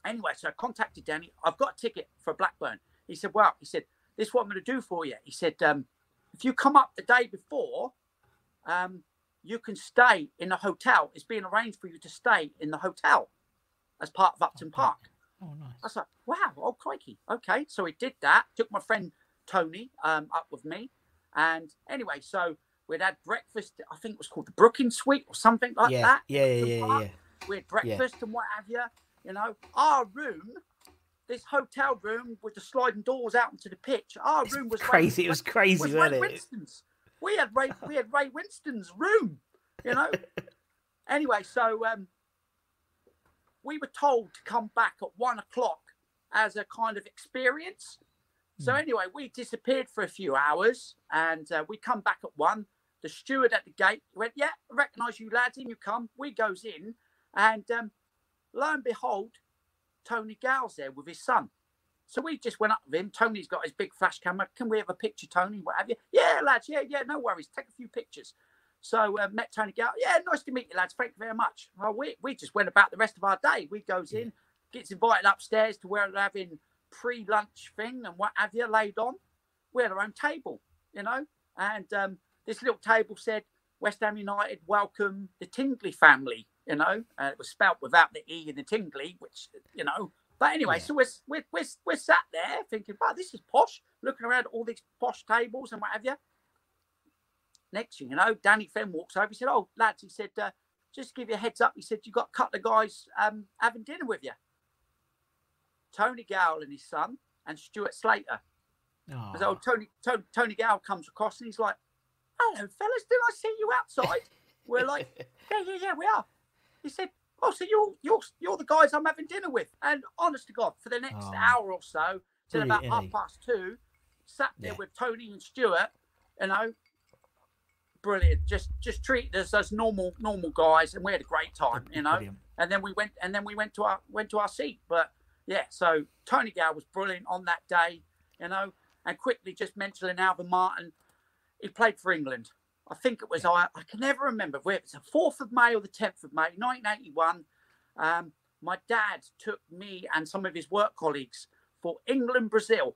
anyway, so I contacted Danny. I've got a ticket for Blackburn. He said, "Well," he said, "This is what I'm going to do for you." He said, um, "If you come up the day before." Um, you can stay in the hotel. It's being arranged for you to stay in the hotel as part of Upton Park. Oh, nice. I was like, wow, oh crikey. Okay. So he did that, took my friend Tony um, up with me. And anyway, so we'd had breakfast, I think it was called the Brookings Suite or something like yeah, that. yeah, yeah, yeah, yeah. We had breakfast and what have you. You know, our room, this hotel room with the sliding doors out into the pitch, our It's room was crazy. Ray, It was crazy, was wasn't Ray it? Winstone's. We had Ray, we had Ray Winstone's room, you know. anyway, so um, we were told to come back at one o'clock as a kind of experience. So anyway, we disappeared for a few hours, and uh, we come back at one. The steward at the gate went, "Yeah, I recognise you lads. In you come." We goes in, and um, lo and behold, Tony Gale's there with his son. So we just went up with him. Tony's got his big flash camera. Can we have a picture, Tony? What have you? Yeah, lads. Yeah, yeah. No worries. Take a few pictures. So uh, met Tony Gow. Yeah, nice to meet you, lads. Thank you very much. Well, we we just went about the rest of our day. We goes in, gets invited upstairs to where they're having pre-lunch thing and what have you laid on. We had our own table, you know, and um, this little table said West Ham United welcome the Tingley family, you know, and it was spelt without the e in the Tingley, which you know. But anyway, Yeah. so we're, we're we're we're sat there thinking, wow, this is posh. Looking around all these posh tables and what have you. Next thing you know, Danny Fenn walks over. He said, "Oh, lads," he said, uh, "just give you a heads up." He said, you've got a couple of guys um, having dinner with you." Tony Gale and his son, and Stuart Slater. Oh, So Tony, Tony Tony Gale comes across and he's like, "Hello, fellas, did I see you outside?" We're like, "Yeah, yeah, yeah, we are." He said, "Oh, so you're you're you're the guys I'm having dinner with?" And honest to God, for the next Oh. hour or so, till about half past two, sat there Yeah. with Tony and Stuart, you know. Brilliant. Just just treated us as normal normal guys, and we had a great time, you know Brilliant. and then we went and then we went to our went to our seat but yeah so tony gale was brilliant on that day you know and quickly just mentioning alvin martin he played for england. I think it was I, I can never remember whether it's the 4th of may or the 10th of may 1981 um, my dad took me and some of his work colleagues for england brazil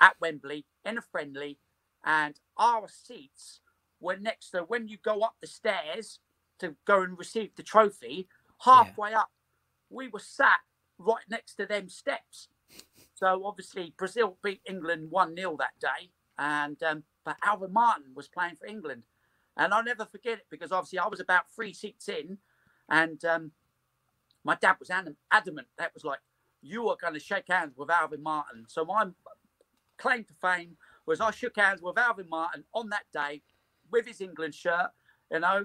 at wembley in a friendly and our seats were next to when you go up the stairs to go and receive the trophy halfway up we were sat right next to them steps. So obviously brazil beat england 1-0 that day and um, but alvin martin was playing for england. And i'll never forget it because obviously i was about three seats in and um, my dad was adam- adamant that was like you are going to shake hands with alvin martin. So my claim to fame was i shook hands with alvin martin on that day with his england shirt you know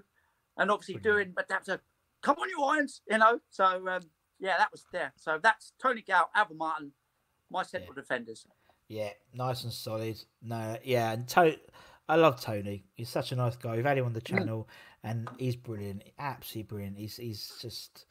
and obviously doing but that's a come on you irons you know? So um, yeah that was there so that's tony gale alvin martin my central defenders Yeah, nice and solid. No, yeah, and to- I love Tony. He's such a nice guy. We've had him on the Mm. channel, and he's brilliant. Absolutely brilliant. He's he's just.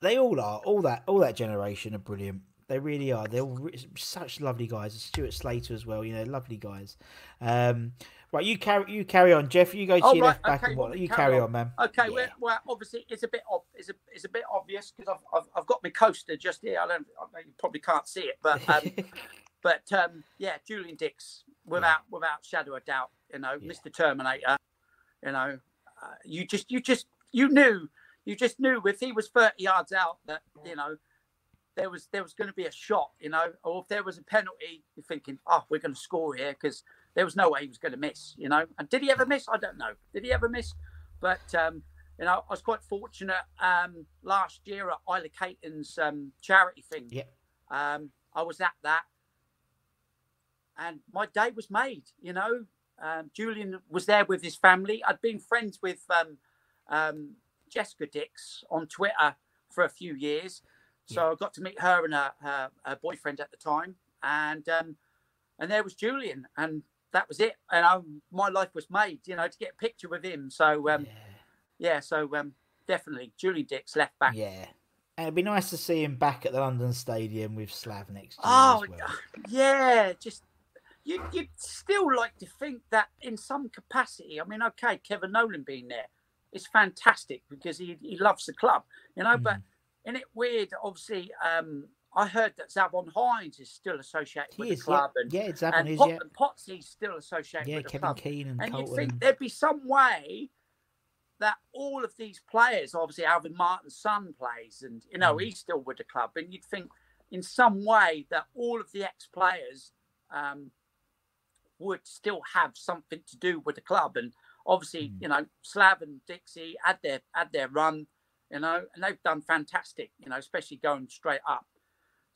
They all are. All that all that generation are brilliant. They really are. They're all re- such lovely guys. Stuart Slater as well. You know, lovely guys. Um, right, you carry you carry on, Jeff. You go to Oh, your right, left back okay, and well, what? You carry carry on. on, man. Okay, Yeah. well, well, obviously it's a bit ob- it's a it's a bit obvious because I've, I've I've got my coaster just here. I don't, I know you probably can't see it, but um, but um, yeah, Julian Dicks, without without shadow of doubt, you know, Yeah. Mr. Terminator, you know, uh, you just you just you knew you just knew if he was thirty yards out that you know there was there was going to be a shot, you know, or if there was a penalty, you're thinking, oh, we're going to score here because there was no way he was going to miss, you know. And did he ever miss? I don't know. Did he ever miss? But um, you know, I was quite fortunate um, last year at Isla Caton's um, charity thing. Yeah. Um, I was at that, and my day was made. You know, um, Julian was there with his family. I'd been friends with um, um, Jessica Dicks on Twitter for a few years, so Yeah. I got to meet her and her, her, her boyfriend at the time, and um, and there was Julian, and that was it. And I, my life was made. You know, to get a picture with him. So um, yeah, so um, definitely Julian Dicks left back. Yeah. And it'd be nice to see him back at the London Stadium with Slav next year. Oh, as well. yeah, just you you'd still like to think that in some capacity. I mean, okay, Kevin Nolan being there is fantastic because he, he loves the club, you know. But isn't it weird? Obviously, um, I heard that Zavon Hines is still associated He with is, the club, yeah. and Yeah, Zavon and, is, Pot- yeah. and Potsy's still associated Yeah, with the Kevin club. Keen and and you'd think there'd be some way that all of these players, obviously Alvin Martin's son plays, and you know Mm. he's still with the club, and you'd think in some way that all of the ex-players um, would still have something to do with the club, and obviously Mm. you know Slav and Dixie had their had their run, you know, and they've done fantastic, you know, especially going straight up.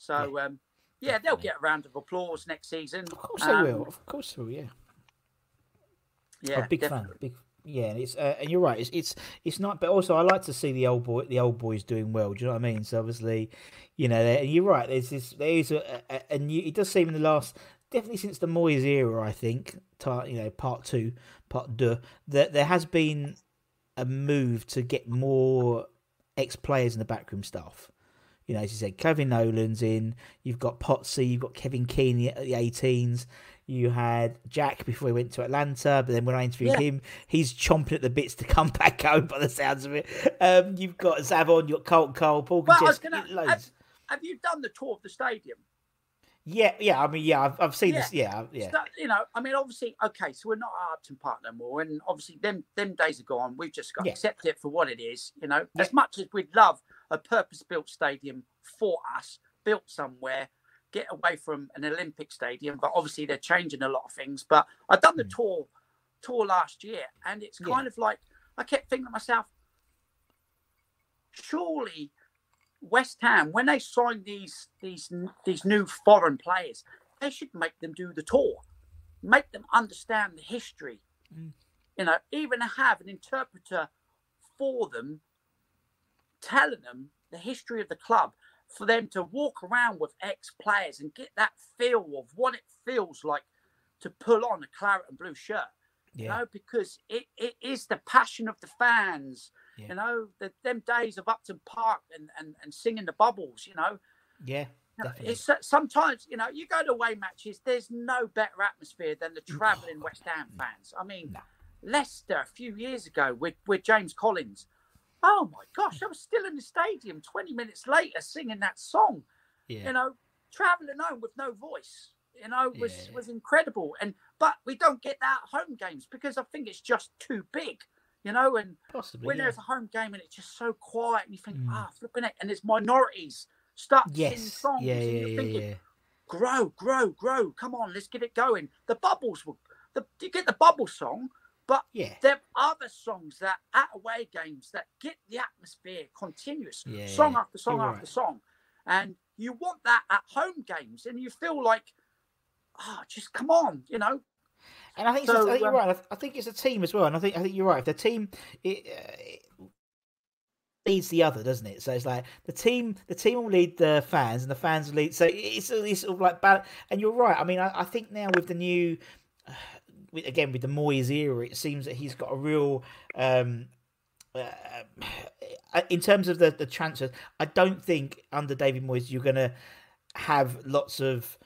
So um, yeah, they'll get a round of applause next season. Of course they Um, will. Of course they will, yeah. Yeah, big definitely. fan. Big yeah, and it's uh, and you're right. It's it's it's not, but also I like to see the old boy, the old boys doing well. Do you know what I mean? So obviously, you know, and you're right. There's this, there is a, a, a new. It does seem in the last, definitely since the Moyes era, I think, you know, part two, part deux, that there has been a move to get more ex players in the backroom staff. You know, as you said, Kevin Nolan's in. You've got Potsy. You've got Kevin Keen at the 18s. You had Jack before he went to Atlanta, but then when I interviewed Yeah. him, he's chomping at the bits to come back home. By the sounds of it, um, you've got Zavon, you've got Carlton Cole, Paul Well, I was Konchesky, gonna, loads. have, have you done the tour of the stadium? Yeah, yeah. I mean, yeah, I've, I've seen Yeah. this. Yeah, yeah, So, you know, I mean, obviously, okay, so we're not at Upton Park no more, and obviously, them them days are gone. We've just got to Yeah. accept it for what it is. You know, as much as we'd love a purpose-built stadium for us, built somewhere, get away from an Olympic stadium, but obviously they're changing a lot of things. But I've done the tour tour last year, and it's Hmm. Yeah. kind of like I kept thinking to myself, surely West Ham, when they sign these these these new foreign players, they should make them do the tour, make them understand the history. You know, even have an interpreter for them, telling them the history of the club, for them to walk around with ex players and get that feel of what it feels like to pull on a claret and blue shirt. You know, because it, it is the passion of the fans. Yeah. You know, the, them days of Upton Park and, and, and singing the bubbles, you know, yeah. Definitely. it's uh, sometimes you know you go to away matches. There's no better atmosphere than the travelling West Ham fans. I mean, No. Leicester a few years ago with with James Collins. Oh my gosh, I was still in the stadium 20 minutes later singing that song. Yeah. You know, travelling home with no voice. You know, was Yeah. was incredible. And but we don't get that at home games because I think it's just too big. You know, and Possibly. when yeah. there's a home game and it's just so quiet and you think, Mm. ah, flipping it, and there's minorities start singing Yes. songs Yeah, and yeah, you're yeah, thinking, grow, grow, grow. Come on, let's get it going. The bubbles will the you get the bubble song, but Yeah. there are other songs that at away games that get the atmosphere continuous, Yeah, song after song after right. song. And you want that at home games, and you feel like, oh, just come on, you know. And I think, So, I think you're um, right. I, think it's a team as well, and I think I think you're right. If the team it, uh, it leads the other, doesn't it? So it's like the team, the team will lead the fans, and the fans will lead. So it's, it's sort of like bal- And you're right. I mean, I, I think now with the new, uh, again with the Moyes era, it seems that he's got a real. Um, uh, in terms of the the transfers, I don't think under David Moyes you're going to have lots of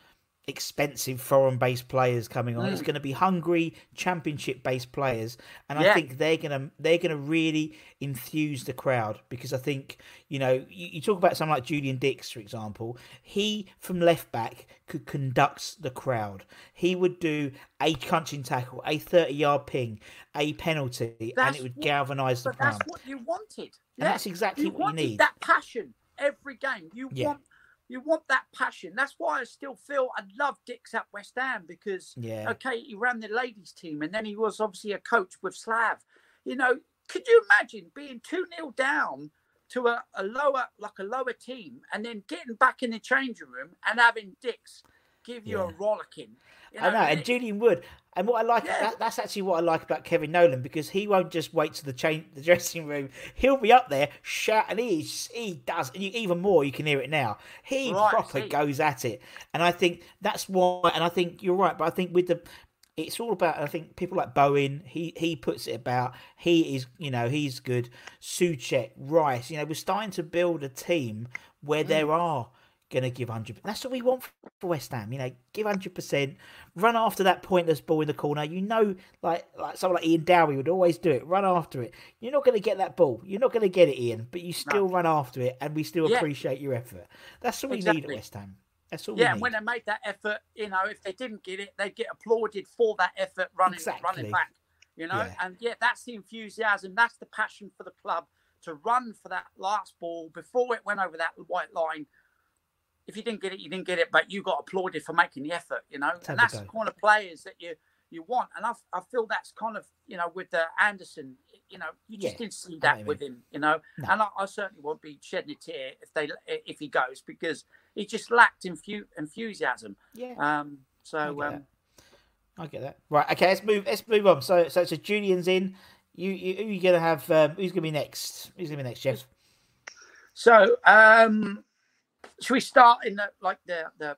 expensive foreign based players coming on. It's mm. going to be hungry championship based players, and I think they're going to they're going to really enthuse the crowd because I think you know you, you talk about someone like Julian Dicks, for example. He from left back could conduct the crowd. He would do a crunching tackle, a thirty yard ping, a penalty, and it would galvanise the crowd. that's what you wanted. And that's exactly what you need. That passion every game. You Yeah. want you want that passion. That's why I still feel I love Dicks at West Ham because Yeah. okay, he ran the ladies team and then he was obviously a coach with Slav. You know, could you imagine being 2 0 down to a, a lower like a lower team and then getting back in the changing room and having Dicks give you a rollicking. You I know, and Julian Wood. And what I like that, that's actually what I like about Kevin Nolan because he won't just wait to the change the dressing room. He'll be up there shout, and he he does, and you, even more. You can hear it now. He Right, proper see. goes at it, and I think that's why. And I think you're right, but I think with the. It's all about. I think people like Bowen. He he puts it about. He is, you know, he's good. Soucek, Rice. You know, we're starting to build a team where Mm. there are going to give 100 That's what we want for West Ham. You know, give 100%, run after that pointless ball in the corner. You know, like like someone like Ian Dowie would always do it, run after it. You're not going to get that ball. You're not going to get it, Ian, but you still run after it, and we still Yeah. appreciate your effort. That's what we need at West Ham. That's all yeah, and when they made that effort, you know, if they didn't get it, they'd get applauded for that effort running Exactly. running back. You know, Yeah. and yeah, that's the enthusiasm, that's the passion for the club to run for that last ball before it went over that white line. If you didn't get it, you didn't get it, but you got applauded for making the effort. You know, Totally and that's the kind of players that you you want. And I, I feel that's kind of you know with the Anderson, you know, you just Yeah, didn't see that with him. You know, No. and I, I certainly won't be shedding a tear if they if he goes because he just lacked infu- enthusiasm. yeah, Um, so I get um, I get that. Right, okay, let's move. Let's move on. So, so, so Julian's in. You, you, who you gonna have? Um, who's gonna be next? Who's gonna be next, Jeff? so um, should we start in the like the the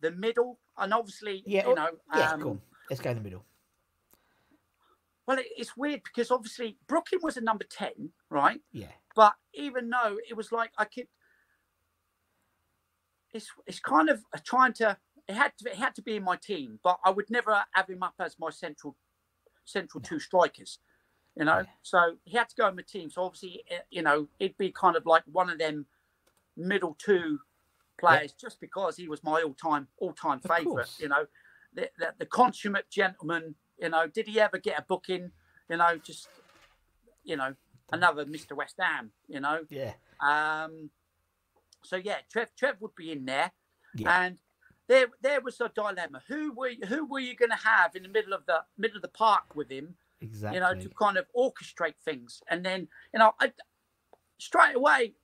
the middle? And obviously, Yeah, you know, yeah, um, cool. Let's go in the middle. well, it, it's weird because obviously Brooking was a number ten, right? Yeah, But even though it was like I could, it's it's kind of trying to. It had to it had to be in my team, but I would never have him up as my central central two strikers. You know, Yeah. so he had to go in my team. So obviously, eh, you know, it'd be kind of like one of them middle two players, just because he was my all time all time Of favorite. course. You know, the, the the consummate gentleman. You know, did he ever get a booking? You know, just you know, another Mr. West Ham. You know, yeah, um, so yeah, Trev Trev would be in there, Yeah. and there there was a dilemma. Who were you, who were you going to have in the middle of the middle of the park with him? exactly. You know, to kind of orchestrate things, and then you know, I, straight away,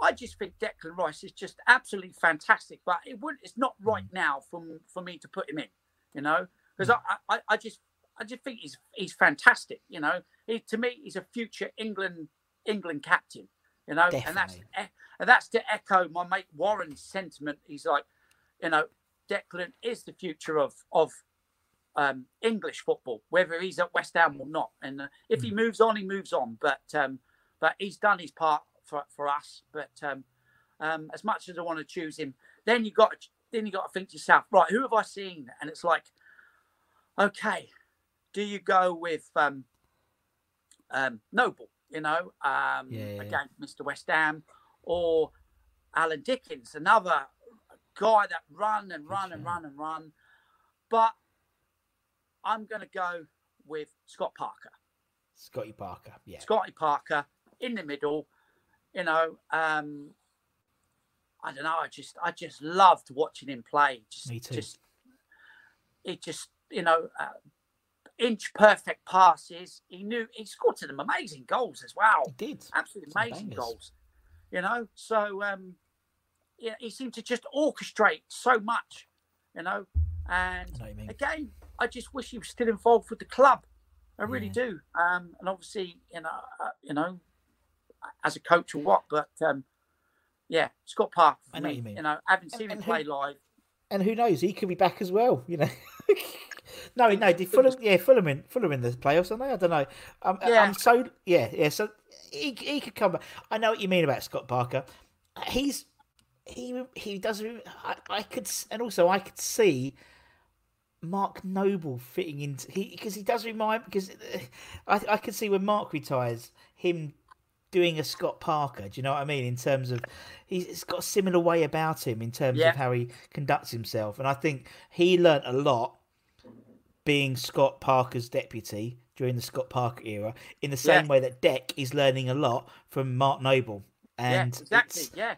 I just think Declan Rice is just absolutely fantastic. But it would it's not right Mm. now for for me to put him in. You know, because I, I I just I just think he's he's fantastic. You know, he to me he's a future England England captain. You know, and that's and that's to echo my mate Warren's sentiment. He's like, you know, Declan is the future of of um, English football, whether he's at West Ham or not. And uh, if he moves on, he moves on. But um, but he's done his part for, for us. But um, um, as much as I want to choose him, then you got then you got to think to yourself, right? Who have I seen? And it's like, okay, do you go with um, um, Noble? You know, um, Yeah, yeah, yeah. again, Mr. West Ham, or Alan Dickens, another guy that run and run and run and run. But I'm going to go with Scott Parker. Scotty Parker. Yeah, Scotty Parker in the middle. You know, um, I don't know. I just, I just loved watching him play. Just, Me too. Just, it just, you know, uh, inch perfect passes. He knew he scored some amazing goals as well. he did. Absolutely Some amazing bangers. goals. You know, so um, yeah, he seemed to just orchestrate so much. You know, and I know what you mean. again, I just wish he was still involved with the club. I really Yeah. do. Um, and obviously, you know, uh, you know, as a coach or what, but um, yeah, Scott Parker for I know me. you mean. You know, having And- seen him and who- play live, And who knows? He could be back as well. You know. no, no. Did Fulham? Yeah, Fulham in Fulham in the playoffs. I know. I don't know. Um, Yeah. I'm so yeah, yeah. So he he could come back. I know what you mean about Scott Parker. He's he he does. I, I could and also I could see. Mark Noble fitting into he because he does remind because I I could see when Mark retires him doing a Scott Parker. Do you know what I mean? In terms of he's got a similar way about him in terms Yeah. of how he conducts himself, and I think he learnt a lot being Scott Parker's deputy during the Scott Parker era, in the same Yeah. way that Deck is learning a lot from Mark Noble. And yeah, exactly, yeah,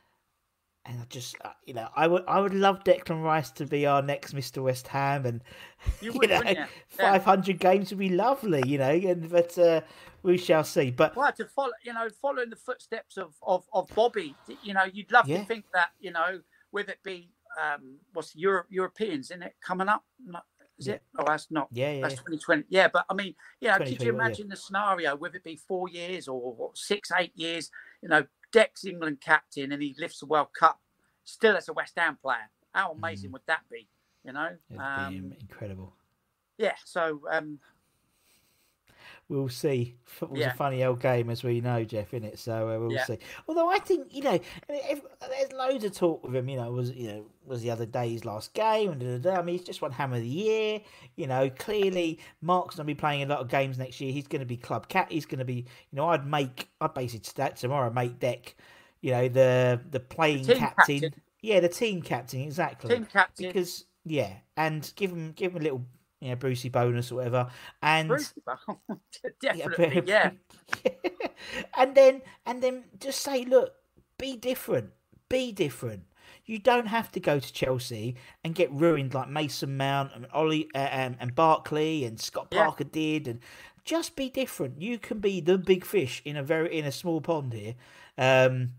and I just, uh, you know, I would, I would love Declan Rice to be our next Mister West Ham, and You you, would, know? Yeah. five hundred games would be lovely, you know. And but uh, we shall see. But Well, to follow, you know, following the footsteps of, of, of Bobby, you know, you'd love Yeah. to think that, you know, whether it be um, what's Euro- Europeans in it coming up, is Yeah. it? Oh, that's not. yeah, yeah, That's 2020. Yeah, but I mean, you know, could you 2021, yeah. imagine the scenario, whether it be four years or, or six, eight years, you know, Dex England captain and he lifts the World Cup still as a West Ham player? How amazing would that be? You know? um, incredible. yeah, so um, We'll see. Football's Yeah. a funny old game, as we know, Jeff, in it. So uh, we'll Yeah. see. Although I think you know, if, there's loads of talk with him. You know, was you know was the other day his last game, and da, da, da. I mean, he's just won Hammer of the Year. You know, clearly Mark's going to be playing a lot of games next year. He's going to be club cat. He's going to be. You know, I'd make. I'd basically that tomorrow. Make Deck. You know, the the playing team captain. captain. Yeah, the team captain. Exactly. team captain, Because yeah, and give him give him a little you know Brucey bonus or whatever, and Bruce, yeah, yeah. and then and then just say, look, be different, be different. You don't have to go to Chelsea and get ruined like Mason Mount and Ollie uh, um, and Barkley and Scott Yeah. Parker did, and just be different. You can be the big fish in a very in a small pond here, um,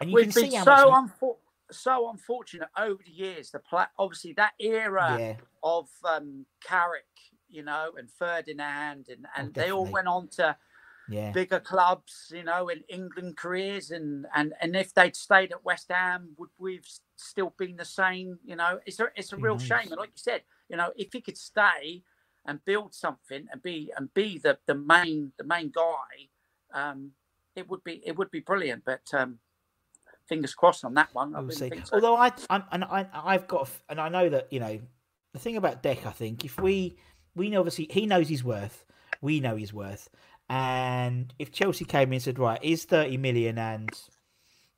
and you We've can see how so much. unfor- so unfortunate over the years. The pla- obviously that era yeah, of um, Carrick, you know, and Ferdinand, and and they all went on to yeah, bigger clubs, you know, in England careers, and and and if they'd stayed at West Ham, would we've still been the same? You know, it's a it's a Who real knows? shame. And like you said, you know, if he could stay and build something and be and be the the main the main guy, um, it would be it would be brilliant. But um, fingers crossed on that one. I We'll really so. Although I, I'm, and I, I've got, and I know that you know, the thing about Deck, I think if we, we know obviously he knows his worth, we know his worth, and if Chelsea came in and said, right, is thirty million and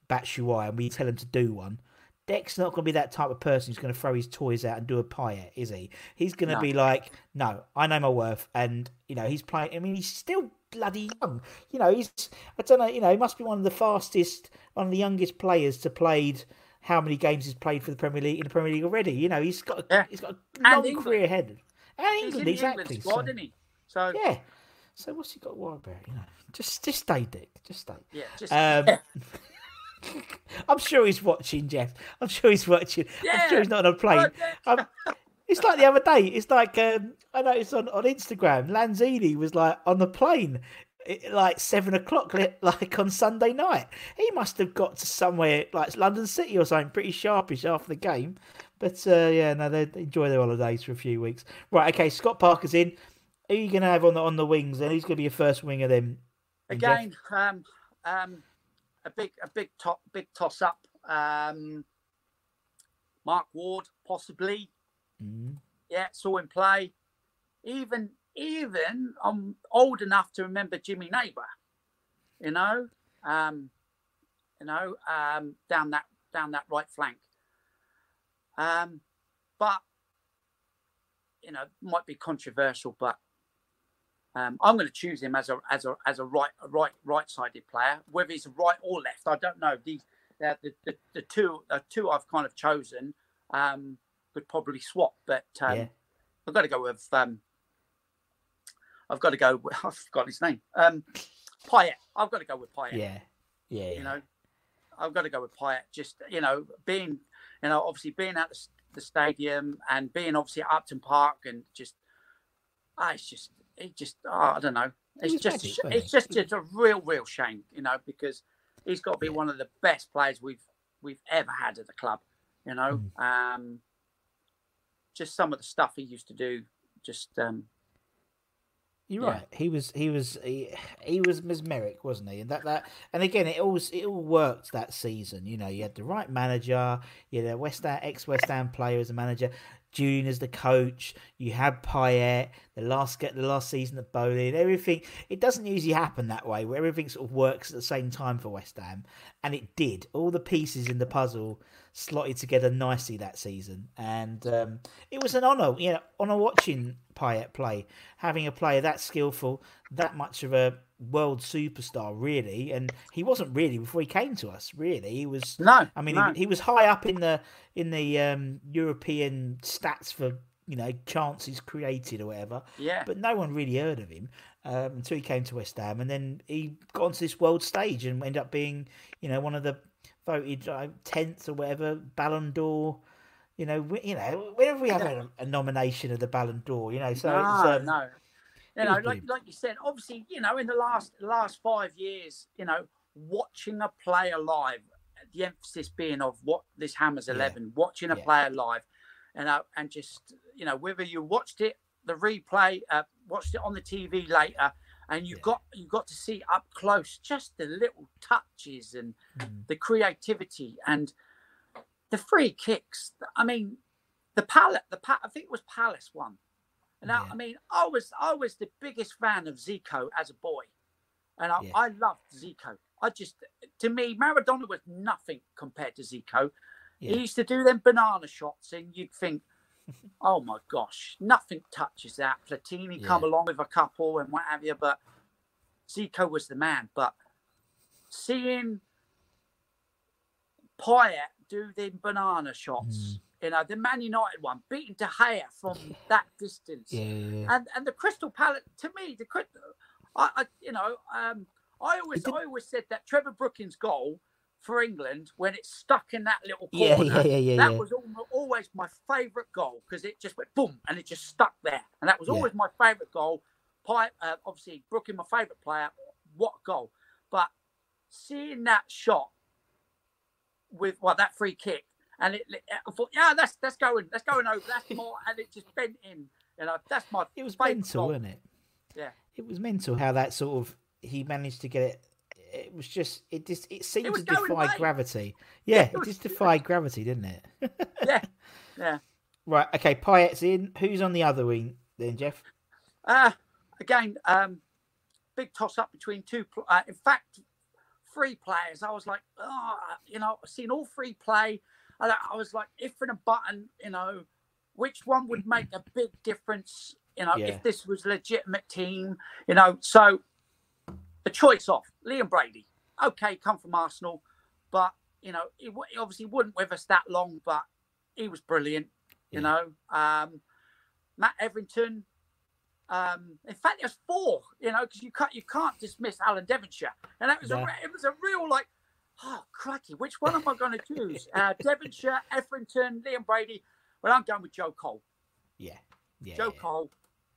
Batshuayi, and we tell him to do one. Deck's not going to be that type of person who's going to throw his toys out and do a pie, is he? He's going to No. be like, no, I know my worth, and you know he's playing. I mean, he's still bloody young. You know, he's I don't know. You know, he must be one of the fastest, one of the youngest players to played. How many games he's played for the Premier League in the Premier League already? You know, he's got a, Yeah. he's got a long career ahead. And He's England, exactly. England squad, so, he? So yeah, yeah. So what's he got to worry about? You know, just just stay, Dick. Just stay. Yeah. Just Um, I'm sure he's watching, Jeff. I'm sure he's watching. I'm sure he's not on a plane. Yeah. Um, it's like the other day. It's like um, I noticed on, on Instagram, Lanzini was like on the plane like seven o'clock, like on Sunday night. He must have got to somewhere like London City or something pretty sharpish after the game. But uh, yeah, no, they enjoy their holidays for a few weeks. Right, okay. Scott Parker's in. Who are you going to have on the on the wings? And who's going to be your first winger then, again, um, um, a big, a big top, big toss up. Um, Mark Ward, possibly. Mm. Yeah, saw him play. Even, even I'm old enough to remember Jimmy Neighbour. You know, um, you know, um, down that down that right flank. Um, but you know, might be controversial, but um, I'm going to choose him as a as a as a right right right sided player. Whether he's right or left, I don't know. These the, the the two the two I've kind of chosen um, probably swap, but um, Yeah. I've got to go with um, I've got to go. With, I've forgotten his name. Um. I've got to go with Payet. Yeah, yeah, yeah. You know, I've got to go with Payet. Just you know, being you know, obviously being at the, the stadium and being obviously at Upton Park and just, ah, it's just, it just, oh, I don't know. It's just, magic, a sh- wasn't it's just, it's a real, real shame, you know, because he's got to be Yeah. one of the best players we've we've ever had at the club. You know, Mm. um, just some of the stuff he used to do, just um, You're Yeah. right. He was he was he, he was mesmeric, wasn't he? And that that and again, it all it all worked that season. You know, you had the right manager, you had a West Ham ex West Ham player as a manager, Julian as the coach. You had Payet, the last get the last season at Boleyn, everything. It doesn't usually happen that way, where everything sort of works at the same time for West Ham, and it did. All the pieces in the puzzle slotted together nicely that season, and um, it was an honour, you know, honour watching Payet play, having a player that skillful, that much of a world superstar, really, and he wasn't really before he came to us. Really, he was. No, I mean, no. he, he was high up in the in the um, European stats for you know chances created or whatever. Yeah. But no one really heard of him um, until he came to West Ham, and then he got onto this world stage and ended up being you know one of the voted uh, tenth or whatever Ballon d'Or. You know, we, you know, whenever we have a, a nomination of the Ballon d'Or, you know, so no, um, no. You know, like like you said, obviously, you know, in the last last five years, you know, watching a player live, the emphasis being of what this Hammers Yeah. Eleven, watching a Yeah. player live, and uh, and just you know whether you watched it, the replay, uh, watched it on the TV later, and you Yeah. got you got to see up close just the little touches and Mm. the creativity and the free kicks. I mean, the Palace, the pa- I think it was Palace one. And now, Yeah. I mean, I was I was the biggest fan of Zico as a boy, and I, Yeah. I loved Zico. I just, to me, Maradona was nothing compared to Zico. He used to do them banana shots, and you'd think, oh my gosh, nothing touches that. Platini come along with a couple and what have you, but Zico was the man. But seeing Payet do the banana shots, you know, the Man United one, beating De Gea from that distance, yeah, yeah, yeah. and and the Crystal Palace to me, the I, I you know, um, I always I always said that Trevor Brooking's goal for England when it stuck in that little corner, yeah, yeah, yeah, that was always my favourite goal because it just went boom and it just stuck there, and that was always my favourite goal. Pi- uh, obviously, Brooking, my favourite player. What a goal! But seeing that shot with well that free kick and it, I thought yeah that's that's going that's going over that's more and it just bent in you know that's my It was mental, goal. wasn't it? yeah It was mental how that sort of he managed to get it. It was just it just it seemed was to defy away. gravity. Yeah, it, was- just defied gravity, didn't it? yeah yeah right. Okay, Payet's in. Who's on the other wing then, Jeff? uh again um big toss up between two pl- uh, in fact three players i was like oh you know i've seen all three play I I was like if and a button you know which one would make a big difference you know Yeah. if this was a legitimate team you know so the choice off liam brady okay come from arsenal but you know he, he obviously wouldn't with us that long but he was brilliant you Yeah. know um matt etherington um, in fact, there's four, you know, because you can't you can't dismiss Alan Devonshire, and that was a re- it was a real like, oh cracky, which one am I going to choose? Uh, Devonshire, Etherington, Liam Brady. Well, I'm going with Joe Cole. Yeah, yeah. Joe yeah. Cole,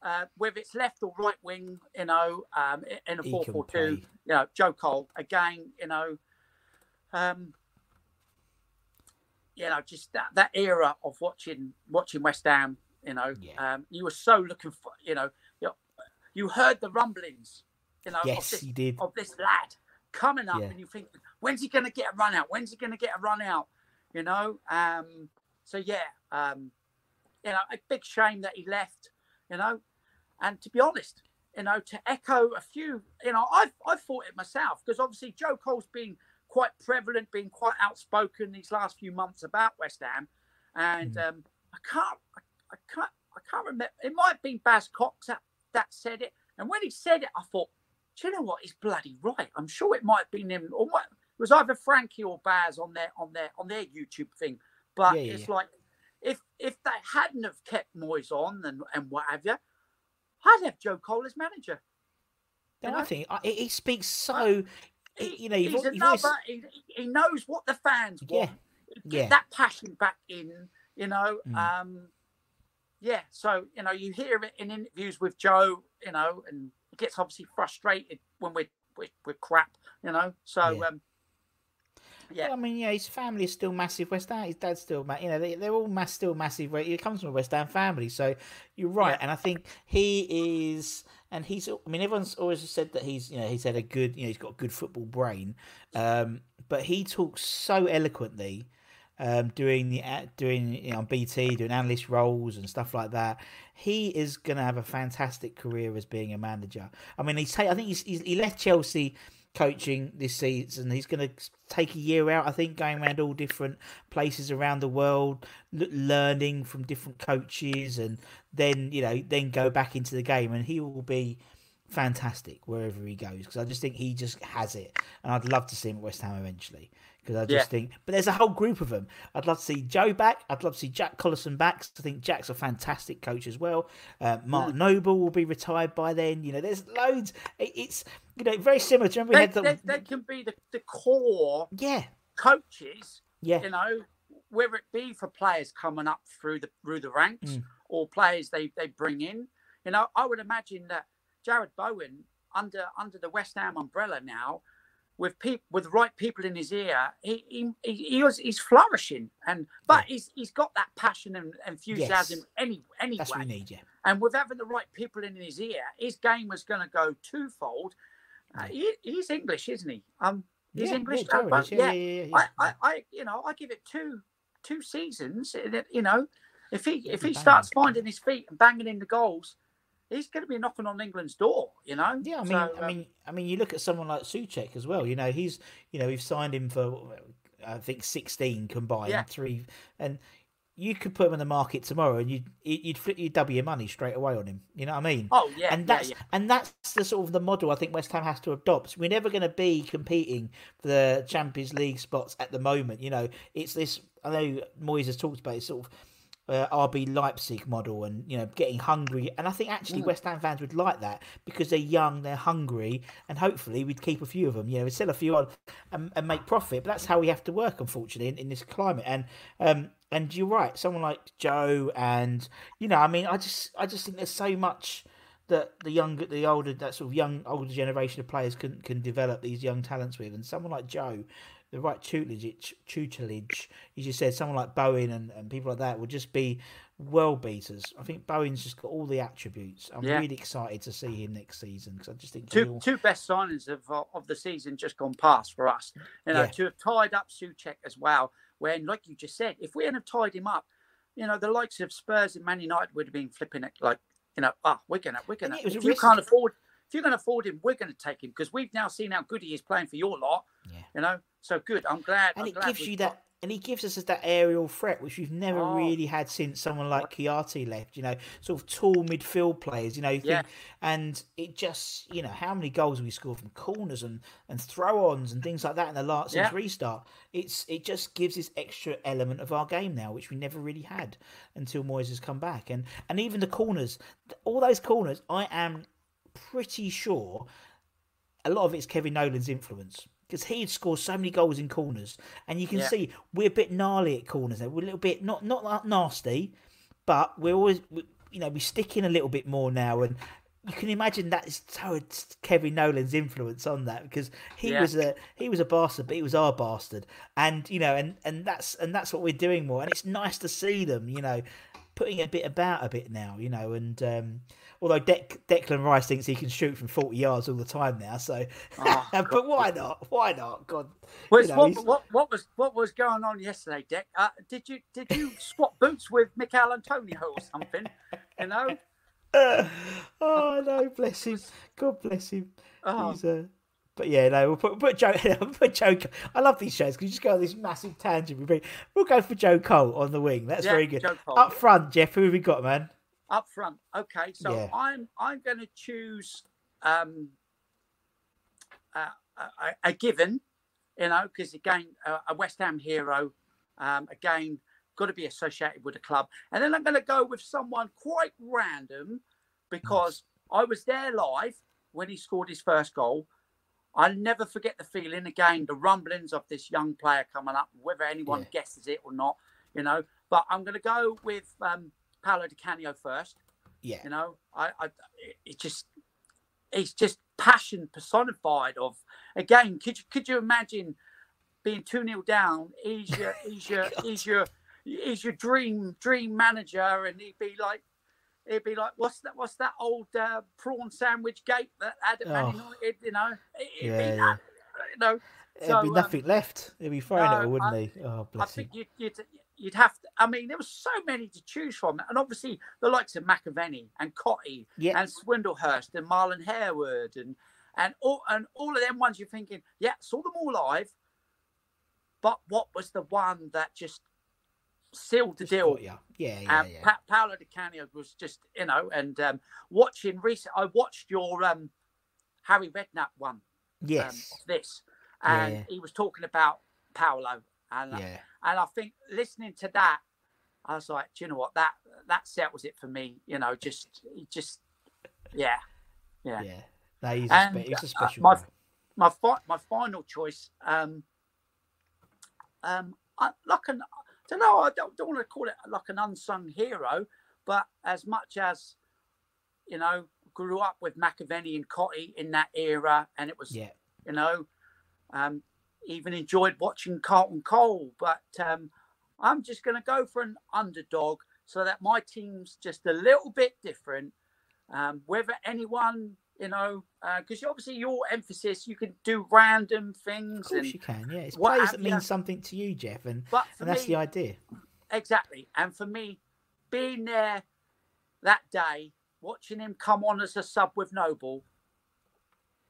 uh, whether it's left or right wing, you know, um, in a four four two, you know, Joe Cole again, you know, um, you know, just that, that era of watching watching West Ham, you know, Yeah. um, you were so looking for, you know, you, know, you heard the rumblings, you know, Yes, of this you did. of this lad coming up, Yeah. and you think, when's he going to get a run out? When's he going to get a run out? You know, um, so yeah, um, you know, a big shame that he left, you know. And to be honest, you know, to echo a few, you know, I've, I've thought it myself because obviously Joe Cole's been quite prevalent, been quite outspoken these last few months about West Ham. And um, I can't, I, I can't, I can't remember. It might have been Baz Cox that, that said it. And when he said it, I thought, do you know what? He's bloody right. I'm sure it might have been him, or what, it was either Frankie or Baz on their on their on their YouTube thing. But Yeah, yeah, it's yeah. like if if they hadn't have kept Moyes on and and what have you, I'd have Joe Cole as manager. No, I think he speaks so. He- you know, you've, he's you've always, He, he knows what the fans Yeah, want. Get yeah. that passion back in. You know. Mm. Um, yeah. So you know, you hear it in interviews with Joe. You know, and he gets obviously frustrated when we're we're, we're crap. You know. So Yeah. um, yeah. Well, I mean, yeah, his family is still massive West Ham. His dad's still, you know, they, they're all mass, still massive. He comes from a West Ham family, so you're right. Yeah. And I think he is, and he's. I mean, everyone's always said that he's, you know, he's had a good, you know, he's got a good football brain. Um, but he talks so eloquently, um, doing the doing you know on BT, doing analyst roles and stuff like that. He is going to have a fantastic career as being a manager. I mean, he's. I think he's, he's he left Chelsea coaching this season. He's going to take a year out, I think, going around all different places around the world, learning from different coaches, and then you know, then go back into the game, and he will be fantastic wherever he goes because I just think he just has it, and I'd love to see him at West Ham eventually because I just Yeah. think. But there's a whole group of them. I'd love to see Joe back. I'd love to see Jack Collison back. I think Jack's a fantastic coach as well. Uh, Mark Noble will be retired by then. You know, there's loads. It- It's you know very similar. Do you remember we They, had the they, they can be the, the core yeah coaches yeah you know, whether it be for players coming up through the through the ranks Mm. or players they, they bring in. You know, I would imagine that Jarrod Bowen under under the West Ham umbrella now, with people with the right people in his ear, he he, he, he was, he's flourishing and but he's he's got that passion and enthusiasm Yes. any anyway. that's what we need. Yeah. And with having the right people in his ear, his game was going to go twofold. Uh, he, he's English, isn't he? Um, he's Yeah, English. yeah, uh. Yeah, yeah, yeah, yeah, I. I, I, you know, I give it two, two seasons. You know, if he if he starts finding his feet and banging in the goals, he's going to be knocking on England's door. You know. Yeah, I mean, So, I um, mean, I mean, you look at someone like Soucek as well. You know, he's, you know, we've signed him for, I think, sixteen combined, Yeah. three, and you could put him in the market tomorrow, and you'd you'd flip, you'd double your money straight away on him. You know what I mean? Oh yeah, and yeah, that's yeah. and that's the sort of the model I think West Ham has to adopt. We're never going to be competing for the Champions League spots at the moment. You know, it's this. I know Moyes has talked about it, sort of uh, RB Leipzig model, and you know, getting hungry. And I think Mm. actually West Ham fans would like that because they're young, they're hungry, and hopefully we'd keep a few of them. You know, we'd sell a few on and, and make profit. But that's how we have to work, unfortunately, in, in this climate. And um, and you're right, someone like Joe, and you know, I mean, I just I just think there's so much that the younger, the older, that sort of young, older generation of players can can develop these young talents with, and someone like Joe, the right tutelage, tutelage, as you said, someone like Bowen and, and people like that would just be world beaters. I think Bowen's just got all the attributes. I'm Yeah. really excited to see him next season because I just think two two best signings of uh, of the season just gone past for us. You know, Yeah. to have tied up Soucek as well. When, like you just said, if we hadn't have tied him up, you know, the likes of Spurs and Man United would have been flipping it like, you know, oh, we're gonna, we're gonna. it was a If you risk. can't afford, if you're gonna afford him, we're gonna take him because we've now seen how good he is playing for your lot. Yeah. You know, so good. I'm glad. and I'm it glad gives you got- that and he gives us that aerial threat which we've never Oh. really had since someone like Chiati left you know sort of tall midfield players you know you think, and it just you know how many goals have we scored from corners and and throw-ons and things like that in the last since Yeah. restart it's it just gives this extra element of our game now which we never really had until Moyes has come back and and even the corners all those corners I am pretty sure a lot of it's Kevin Nolan's influence because he'd scored so many goals in corners, and you can Yeah. see we're a bit gnarly at corners. Now. We're a little bit not not that nasty, but we're always we, you know we stick in a little bit more now, and you can imagine that is towards Kevin Nolan's influence on that because he Yeah. was a he was a bastard, but he was our bastard, and you know, and and that's and that's what we're doing more, and it's nice to see them, you know, putting a bit about a bit now, you know, and um, although Dec- Declan Rice thinks he can shoot from forty yards all the time now, so Oh, but why not? Why not? God, Well, you know, what, what, what was what was going on yesterday, Deck? Uh, did you did you swap boots with Michail Antonio or something? You know, oh no, bless him. God bless him. Oh. Uh, but yeah, no, we'll put, put Joe. put Joe. I love these shows because you just go on this massive tangent. We bring, we'll go for Joe Cole on the wing. That's Yeah, very good. Up front, Jeff. Who have we got, man? Up front. Okay, so Yeah. I'm I'm going to choose um, uh, a, a given, you know, because again, uh, a West Ham hero, um, again, got to be associated with the club, and then I'm going to go with someone quite random because I was there live when he scored his first goal. I'll never forget the feeling again, the rumblings of this young player coming up, whether anyone Yeah. guesses it or not, you know. But I'm going to go with um, Paolo Di Canio first. Yeah, You know, I, I, it just, it's just passion personified. Of again, could you could you imagine being two 0 down? He's your, he's your, he's your, he's your dream dream manager, and he'd be like, he'd be like, what's that? What's that old uh, prawn sandwich gate that had at Man Oh. United? You know, it'd Yeah, be yeah. that, you know. there'd So, be um, nothing left. He'd be throwing it no, wouldn't I- he? Oh, I bless him. think you'd, you'd you'd have to. I mean, there was so many to choose from, and obviously the likes of McAvenny and Cotty Yeah. and Swindlehurst and Marlon Harewood and and all and all of them ones you're thinking, yeah, saw them all live, but what was the one that just sealed the deal? Yeah, yeah, yeah. Um, yeah. Pa- Paolo Di Canio was just, you know, and um, watching recent, I watched your um, Harry Redknapp one, um, yes. of this, and Yeah. he was talking about Paolo, and yeah. and I think listening to that, I was like, do you know what that that settles it for me, you know, just just, yeah, yeah. Yeah. He's a, And, spe- he's a uh, special my- guy. My fi- my final choice, um, um, I, like an, I don't know, I don't, don't want to call it like an unsung hero, but as much as, you know, grew up with McAvenny and Cotty in that era, and it was Yeah. you know. Um, even enjoyed watching Carlton Cole, but um, I'm just going to go for an underdog so that my team's just a little bit different. Um, whether anyone, you know, because obviously your emphasis, you can do random things. Of course and you can. Yeah. It's players that mean something to you, Geoff, and, but and that's me, the idea. exactly. And for me, being there that day, watching him come on as a sub with Noble,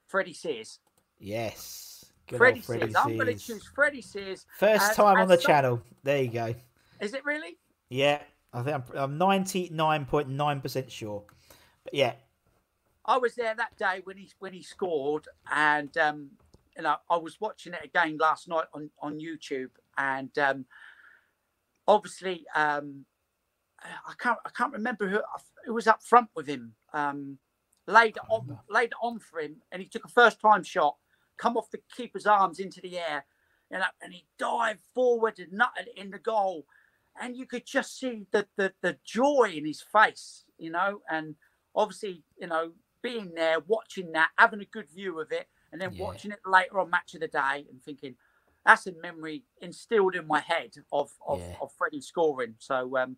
Freddie Sears. Yes. Good Freddie, Freddie Sears. I'm going to choose Freddie Sears. First as- time on the some- channel. There you go. Is it really? Yeah. I think I'm, I'm 99.9% sure. But yeah. I was there that day when he when he scored, and um, you know I was watching it again last night on on YouTube, and um, obviously um, I can't I can't remember who who was up front with him. Um, laid on laid on for him, and he took a first time shot, come off the keeper's arms into the air, you know, and he dived forward and nutted in the goal, and you could just see the the the joy in his face, you know, and obviously you know being there, watching that, having a good view of it, and then Yeah. watching it later on match of the day and thinking, that's a memory instilled in my head of of, Yeah. of Freddie scoring. So um,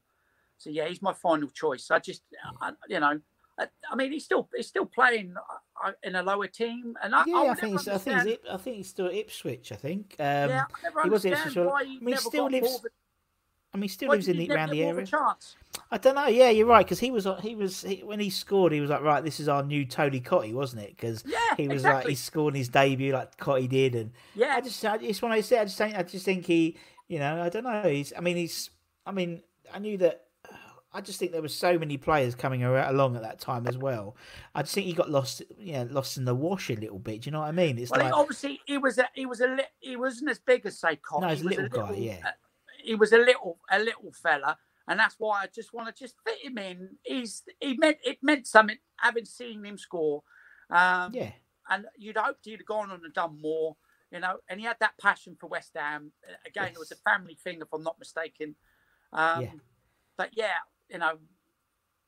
so yeah, he's my final choice. I just, I, you know, I, I mean, he's still he's still playing uh, in a lower team, and I, Yeah, I, I, think he's, I think he's, I think he's still at Ipswich. I think. Um, yeah, I never he was Ipswich. why I mean, he still lives. of mean, he still why lives in the, around the more of a area. I don't know. Yeah, you're right because he was he was he, when he scored, he was like, right, this is our new Tony Cottee, wasn't it? Because Yeah, he was like exactly. he scored his debut like Cottee did, and Yeah, I just I just when I say I just think I just think he, you know, I don't know. He's I mean he's I mean I knew that. I just think there were so many players coming along at that time as well. I just think he got lost, yeah, lost in the wash a little bit. Do you know what I mean? It's well, like obviously he was a he was a li- he wasn't as big as say Cotton. No, he's a he was little guy, yeah. uh, he was a little a little fella, and that's why I just want to just fit him in. He's he meant it meant something having seen him score. Um, yeah, and you'd hoped he'd have gone on and done more, you know. And he had that passion for West Ham. Uh, Again, it was a family thing, if I'm not mistaken. Um, Yeah. But yeah, you know,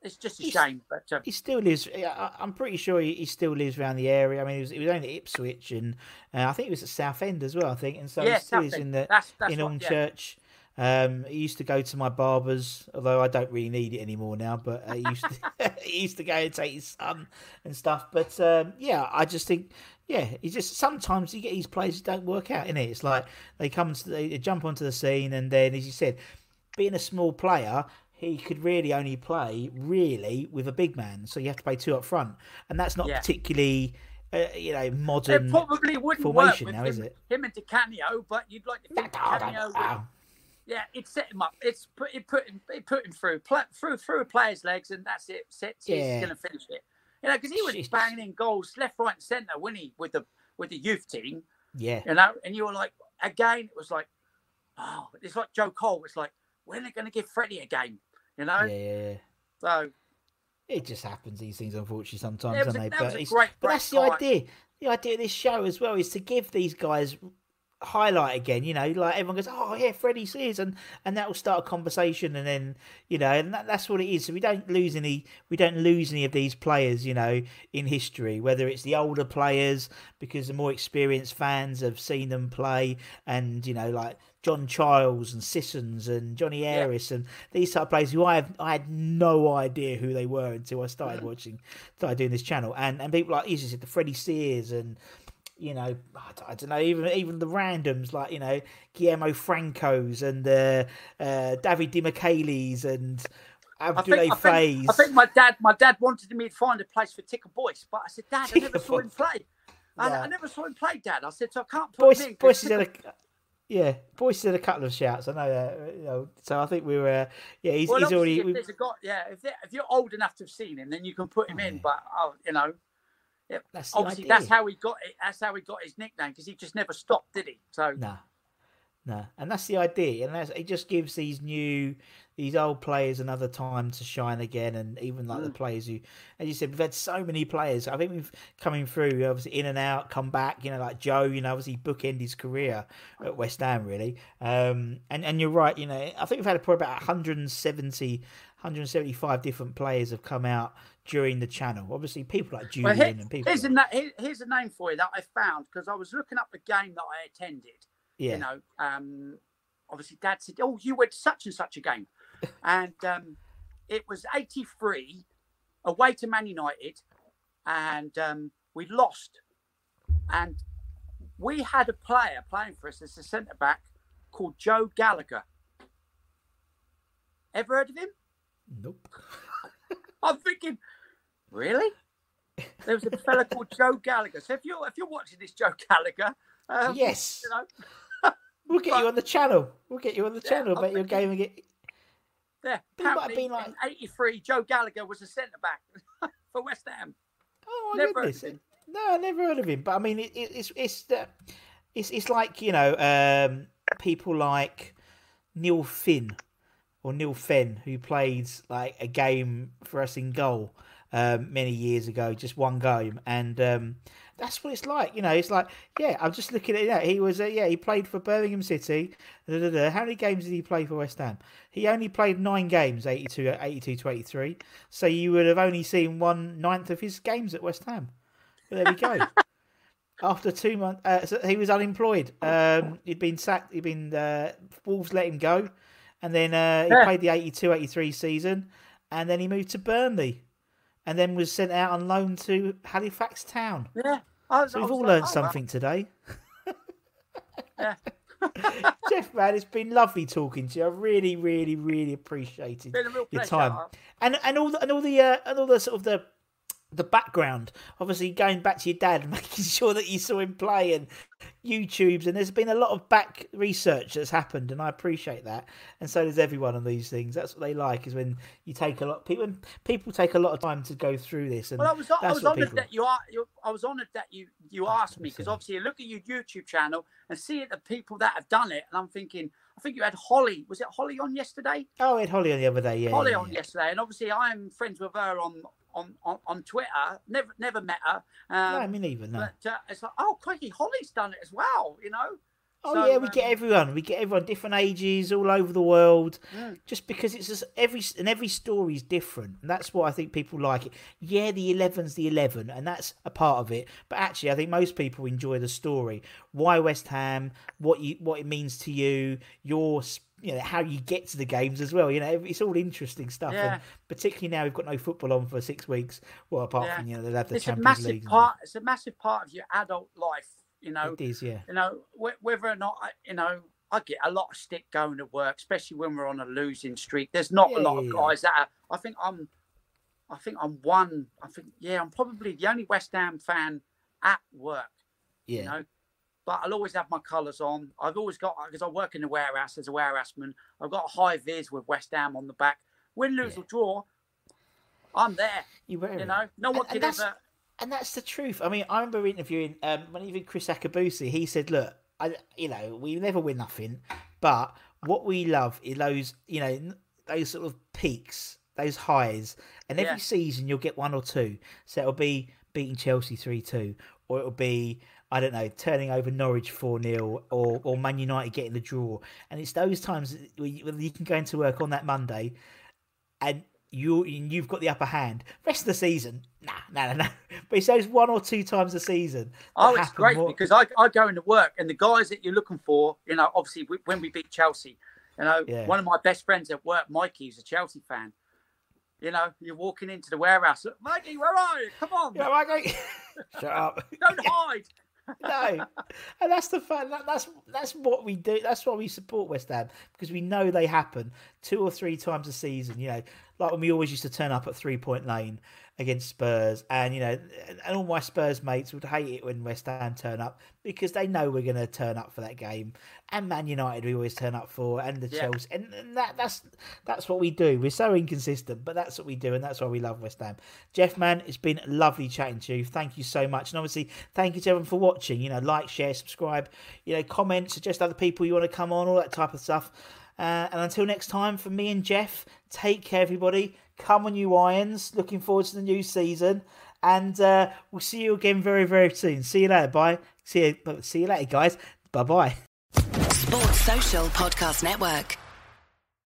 it's just a He's- shame. But uh, he still lives. I- I'm pretty sure he, he still lives around the area. I mean, he was, he was only at Ipswich, and uh, I think he was at Southend as well. I think, and so yeah, he still is in the that's that's in what, yeah. Church. Um, he used to go to my barber's, although I don't really need it anymore now. But uh, he used to he used to go and take his son and stuff. But um, yeah, I just think. Yeah, he just sometimes you get these players that don't work out in it. It's like they come they jump onto the scene, and then as you said, being a small player, he could really only play really with a big man. So you have to play two up front, and that's not Yeah. particularly, uh, you know, modern. It probably wouldn't formation work with now, him, is it? him and Di Canio, but you'd like to think I Di Canio would, yeah, it set him up. It's put it put him it put him through pla through through a player's legs, and that's it. Set Yeah. he's going to finish it. You know, because he was Jeez. banging in goals left, right, and centre when he with the with the youth team. Yeah, You know, and you were like, again, it was like, oh, it's like Joe Cole. It's like, when are they going to give Freddie a game? You know, yeah, yeah, yeah. so It just happens. These things, unfortunately, sometimes, Yeah, don't they? But, great, but that's the idea. The idea of this show as well is to give these guys highlight again. You know, like everyone goes, "Oh yeah, Freddie Sears," and and that will start a conversation, and then you know, and that, that's what it is. So we don't lose any. We don't lose any of these players. You know, in history, whether it's the older players because the more experienced fans have seen them play, and you know, like. John Childs and Sissons and Johnny Harris and these type of players who I have, I had no idea who they were until I started mm. watching, started doing this channel, and and people like you said the Freddie Sears and you know I don't, know even even the randoms like you know Guillermo Franco's and uh, uh, David Di Michele's and Abdoulaye think, I, think, I think my dad, my dad wanted me to find a place for Ticker Boyce, but I said, Dad, I never saw him play. I, No. I never saw him play, Dad. I said, so I can't put Boyce, him in. Boyce a, yeah, Boyce had a couple of shouts. I know that. You know, so I think we were. Uh, yeah, he's, well, he's already. if we- there's a guy, yeah, if, if you're old enough to have seen him, then you can put him in. But uh, you know, yeah, That's the obviously that's how he got it. That's how he got his nickname because he just never stopped, did he? So No, no, and that's the idea, and that's, it just gives these new, these old players another time to shine again, and even like the Mm. players who, as you said, we've had so many players. I think we've coming through, obviously in and out, come back. You know, like Joe, you know, obviously bookend his career at West Ham, really. Um, and and you're right, you know, I think we've had probably about 170, 175 different players have come out during the channel. Obviously, people like Well, Julian here- and people. here's, a, na- here- here's a name for you that I found because I was looking up the game that I attended. yeah, You know, um, obviously, Dad said, "Oh, you went to such and such a game," and um, it was '83 away to Man United, and um, we lost. And we had a player playing for us as a centre back called Joe Gallagher. Ever heard of him? nope. I'm thinking, really? There was a fella called Joe Gallagher. So if you're if you're watching this Joe Gallagher, um, Yes. you know, We'll get you on the channel. We'll get you on the Yeah, channel. I'm Bet your thinking- game and get. yeah, He might have been like- '83, Joe Gallagher was a centre back for West Ham. Oh my Never heard goodness! of him. No, I never heard of him. But I mean, it, it, it's it's it's it's like you know um, people like Neil Finn or Neil Fenn who played like a game for us in goal um, many years ago, just one game, and um, that's what it's like. You know, it's like yeah, I'm just looking at that. He was uh, yeah, he played for Birmingham City. Da, da, da. How many games did he play for West Ham? He only played nine games, 82, 82 to 83. So you would have only seen one ninth of his games at West Ham. But there we go. After two months, uh, so he was unemployed. Um, he'd been sacked. He'd been uh, Wolves let him go, and then uh, he Yeah. played the 82-83 season, and then he moved to Burnley, and then was sent out on loan to Halifax Town. Yeah, was, So we've all like, learned oh, something today. Yeah. Geoff, man, it's been lovely talking to you. I really, really, really appreciated your time, and and all the and all the uh, and all the sort of the the background. Obviously, going back to your dad making sure that you saw him play and YouTube's, and there's been a lot of back research that's happened, and I appreciate that. And so does everyone on these things. That's what they like is when you take a lot. People people take a lot of time to go through this, and Well, I was I was what honoured people. that you are. You, I was honoured that you you ah, asked me because obviously you look at your YouTube channel and see the people that have done it, and I'm thinking. I think you had Holly. Was it Holly on yesterday? Oh, we had Holly on the other day. Yeah, Holly yeah, on yeah. yesterday, and obviously I'm friends with her on on on, on Twitter. Never never met her. Um, No, I mean even no. But uh, it's like, oh, crikey, Holly's done it as well. You know. Oh So, yeah, we get um, everyone. We get everyone different ages all over the world. Mm. Just because it's just every and every story is different, and that's why I think people like it. Yeah, the 11's the eleven, and that's a part of it. But actually, I think most people enjoy the story. Why West Ham? What you what it means to you? Your you know how you get to the games as well. You know, it's all interesting stuff. Yeah. And particularly now we've got no football on for six weeks. Well, apart Yeah. from you know they'll have the it's a Champions massive League. part. It's a massive part of your adult life. You know. It is, yeah. you know, wh- whether or not, you know, I get a lot of stick going to work, especially when we're on a losing streak. There's not Yeah, a lot of guys that are, I think I'm, I think I'm one, I think, yeah, I'm probably the only West Ham fan at work, Yeah. you know, but I'll always have my colours on. I've always got, because I work in the warehouse as a warehouseman, I've got high vis with West Ham on the back. Win, lose Yeah. or draw, I'm there, You, wear you know, no one And- can and ever, And that's the truth. I mean, I remember interviewing um, when even Kriss Akabusi. He said, "Look, I, you know, we never win nothing, but what we love is those, you know, those sort of peaks, those highs, and every Yeah. season you'll get one or two. So it'll be beating Chelsea three two, or it'll be." I don't know, turning over Norwich 4 0 or, or Man United getting the draw. And it's those times where you, where you can go into work on that Monday and you you've got the upper hand. Rest of the season, nah, nah, nah, nah. But it's those one or two times a season. Oh, it's great more- because I, I go into work and the guys that you're looking for, you know, obviously we, when we beat Chelsea, you know, Yeah. one of my best friends at work, Mikey, is a Chelsea fan. You know, you're walking into the warehouse, look, Mikey, where are you? Come on, Yeah, go, shut up. don't hide. No, and that's the fun. That, that's that's what we do. That's why we support West Ham because we know they happen two or three times a season. You know, like when we always used to turn up at Three Point Lane against Spurs, and you know, and all my Spurs mates would hate it when West Ham turn up because they know we're going to turn up for that game, and Man United we always turn up for, and the Yeah. Chelsea, and, and that that's that's what we do. We're so inconsistent, but that's what we do, and that's why we love West Ham. Geoff, man, it's been lovely chatting to you. Thank you so much, and obviously, thank you to everyone for watching. You know, like, share, subscribe, you know, comment, suggest other people you want to come on, all that type of stuff. Uh, and until next time, from me and Geoff, take care, everybody. Come on, you Irons. Looking forward to the new season. And uh, we'll see you again very, very soon. See you later. Bye. See you, see you later, guys. Bye bye. Sports Social Podcast Network.